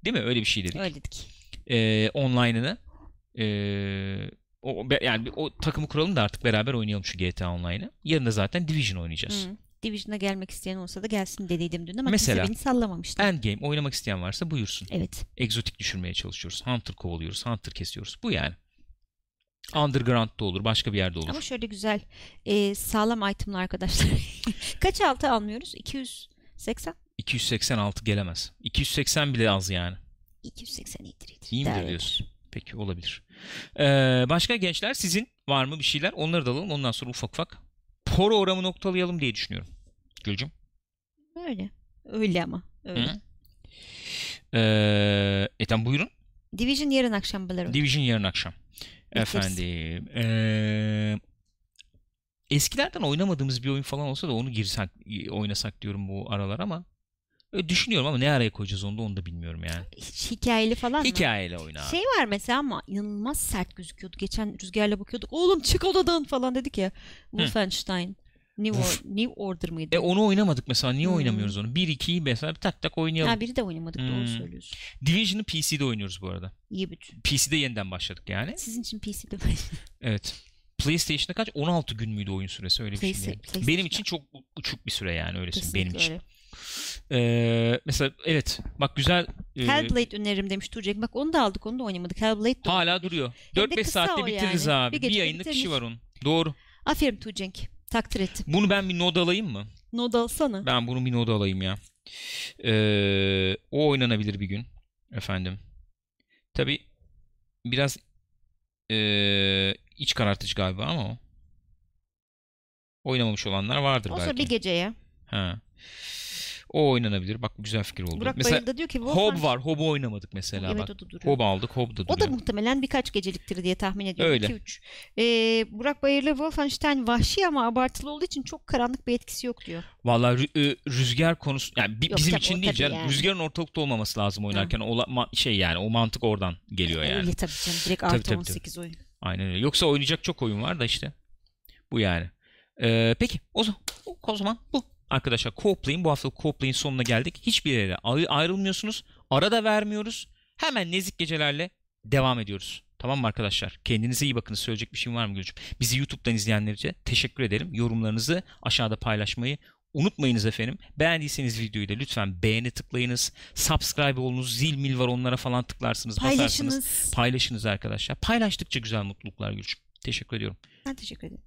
Değil mi? Öyle bir şey dedik. Öyle dedik. Ee, online'ını. Ee, o, yani o takımı kuralım da artık beraber oynayalım şu GTA Online'ı. Yarın da zaten Division oynayacağız. Hı. Division'a gelmek isteyen olsa da gelsin dediydim dün ama Mesela- kimse beni sallamamıştı. Endgame oynamak isteyen varsa buyursun. Evet. Egzotik düşürmeye çalışıyoruz. Hunter kovalıyoruz. Hunter kesiyoruz. Bu yani. Underground'da olur. Başka bir yerde olur. Ama şöyle güzel e, sağlam itemlı arkadaşlar. (laughs) Kaç altı almıyoruz? 280? 286 gelemez. 280 bile az yani. 280 iyidir iyidir. İyi midir diyorsun? Peki olabilir. Ee, başka gençler sizin var mı bir şeyler? Onları da alalım. Ondan sonra ufak ufak programı noktalayalım diye düşünüyorum. Gülcüm. Öyle. Öyle ama. Öyle. Hı. Ee, Ethem buyurun. Division yarın akşam Balarım. Division yarın akşam. Bekleriz. Efendim. ee, eskilerden oynamadığımız bir oyun falan olsa da onu girsek oynasak diyorum bu aralar ama öyle düşünüyorum ama ne araya koyacağız onu da onu da bilmiyorum yani. Hiç hikayeli falan mı? Hikayeyle oyna. abi. Şey var mesela ama inanılmaz sert gözüküyordu. Geçen rüzgarla bakıyorduk. Oğlum çık odadan falan dedik ya. Wolfenstein. New. Or- New Order mıydı? E onu oynamadık mesela. Niye Hmm. oynamıyoruz onu? 1-2'yi mesela tak tak oynayalım. ha, biri de oynamadık doğru Hmm. söylüyorsun. Division'ı PC'de oynuyoruz bu arada. İyi bütün. PC'de yeniden başladık yani. Sizin için PC'de (laughs) Evet. PlayStation'da kaç? 16 gün müydü oyun süresi öyle bir şey. Playsta-. PlayStation'da. Benim için çok uçuk bir süre yani öyle söyleyeyim. Benim için. öyle. Ee, mesela evet bak güzel e, Hellblade öneririm demiş Tuğcek. Bak onu da aldık onu da oynamadık. Hellblade de hala duruyor. Hem de 4-5 kısa saatte bitiririz yani. abi. Bir Bir, yayınlık işi bitirir. var onun. Doğru. Aferin Tuğcenk. Takdir ettim. Bunu ben bir nod alayım mı? Nod alsana. Ben bunu bir nod alayım ya. Ee, o oynanabilir bir gün. Efendim. Tabi biraz ee, iç karartıcı galiba ama o. Oynamamış olanlar vardır Olsa belki. bir geceye. Ha. O oynanabilir. Bak bu güzel fikir oldu. Burak mesela Bayıl'da diyor ki Hob Wolfenstein- var. Hob'u oynamadık mesela Evet bak. o da duruyor. Hob aldık. Hob da O da duruyor. muhtemelen birkaç geceliktir diye tahmin ediyorum. Öyle. 2-3. Ee, Burak Bayırlı Wolfenstein vahşi ama abartılı olduğu için çok karanlık bir etkisi yok diyor. Vallahi rü- e, rüzgar konusu yani bi- Yok, bizim tabii, için o değil tabii canım. yani. Rüzgarın ortalıkta olmaması lazım oynarken. Ola, ma- şey yani o mantık oradan geliyor yani. Öyle tabii canım. Direkt Tabii, artı tabii, 18 oyun. Aynen öyle. Yoksa oynayacak çok oyun var da işte. Bu yani. Ee, peki o zaman, o zaman bu. Arkadaşlar Co-Play'in bu haftalık Co-Play'in sonuna geldik. Hiçbir yere ay- ayrılmıyorsunuz. Ara da vermiyoruz. Hemen nezik gecelerle devam ediyoruz. Tamam mı arkadaşlar? Kendinize iyi bakınız. Söyleyecek bir şey var mı Gülcüm? Bizi YouTube'dan izleyenlerce teşekkür ederim. Yorumlarınızı aşağıda paylaşmayı unutmayınız efendim. Beğendiyseniz videoyu da lütfen beğeni tıklayınız. Subscribe olunuz. Zil mil var onlara falan tıklarsınız. Basarsınız. Paylaşınız. Paylaşınız arkadaşlar. Paylaştıkça güzel mutluluklar Gülcüm. Teşekkür ediyorum. Ben teşekkür ederim.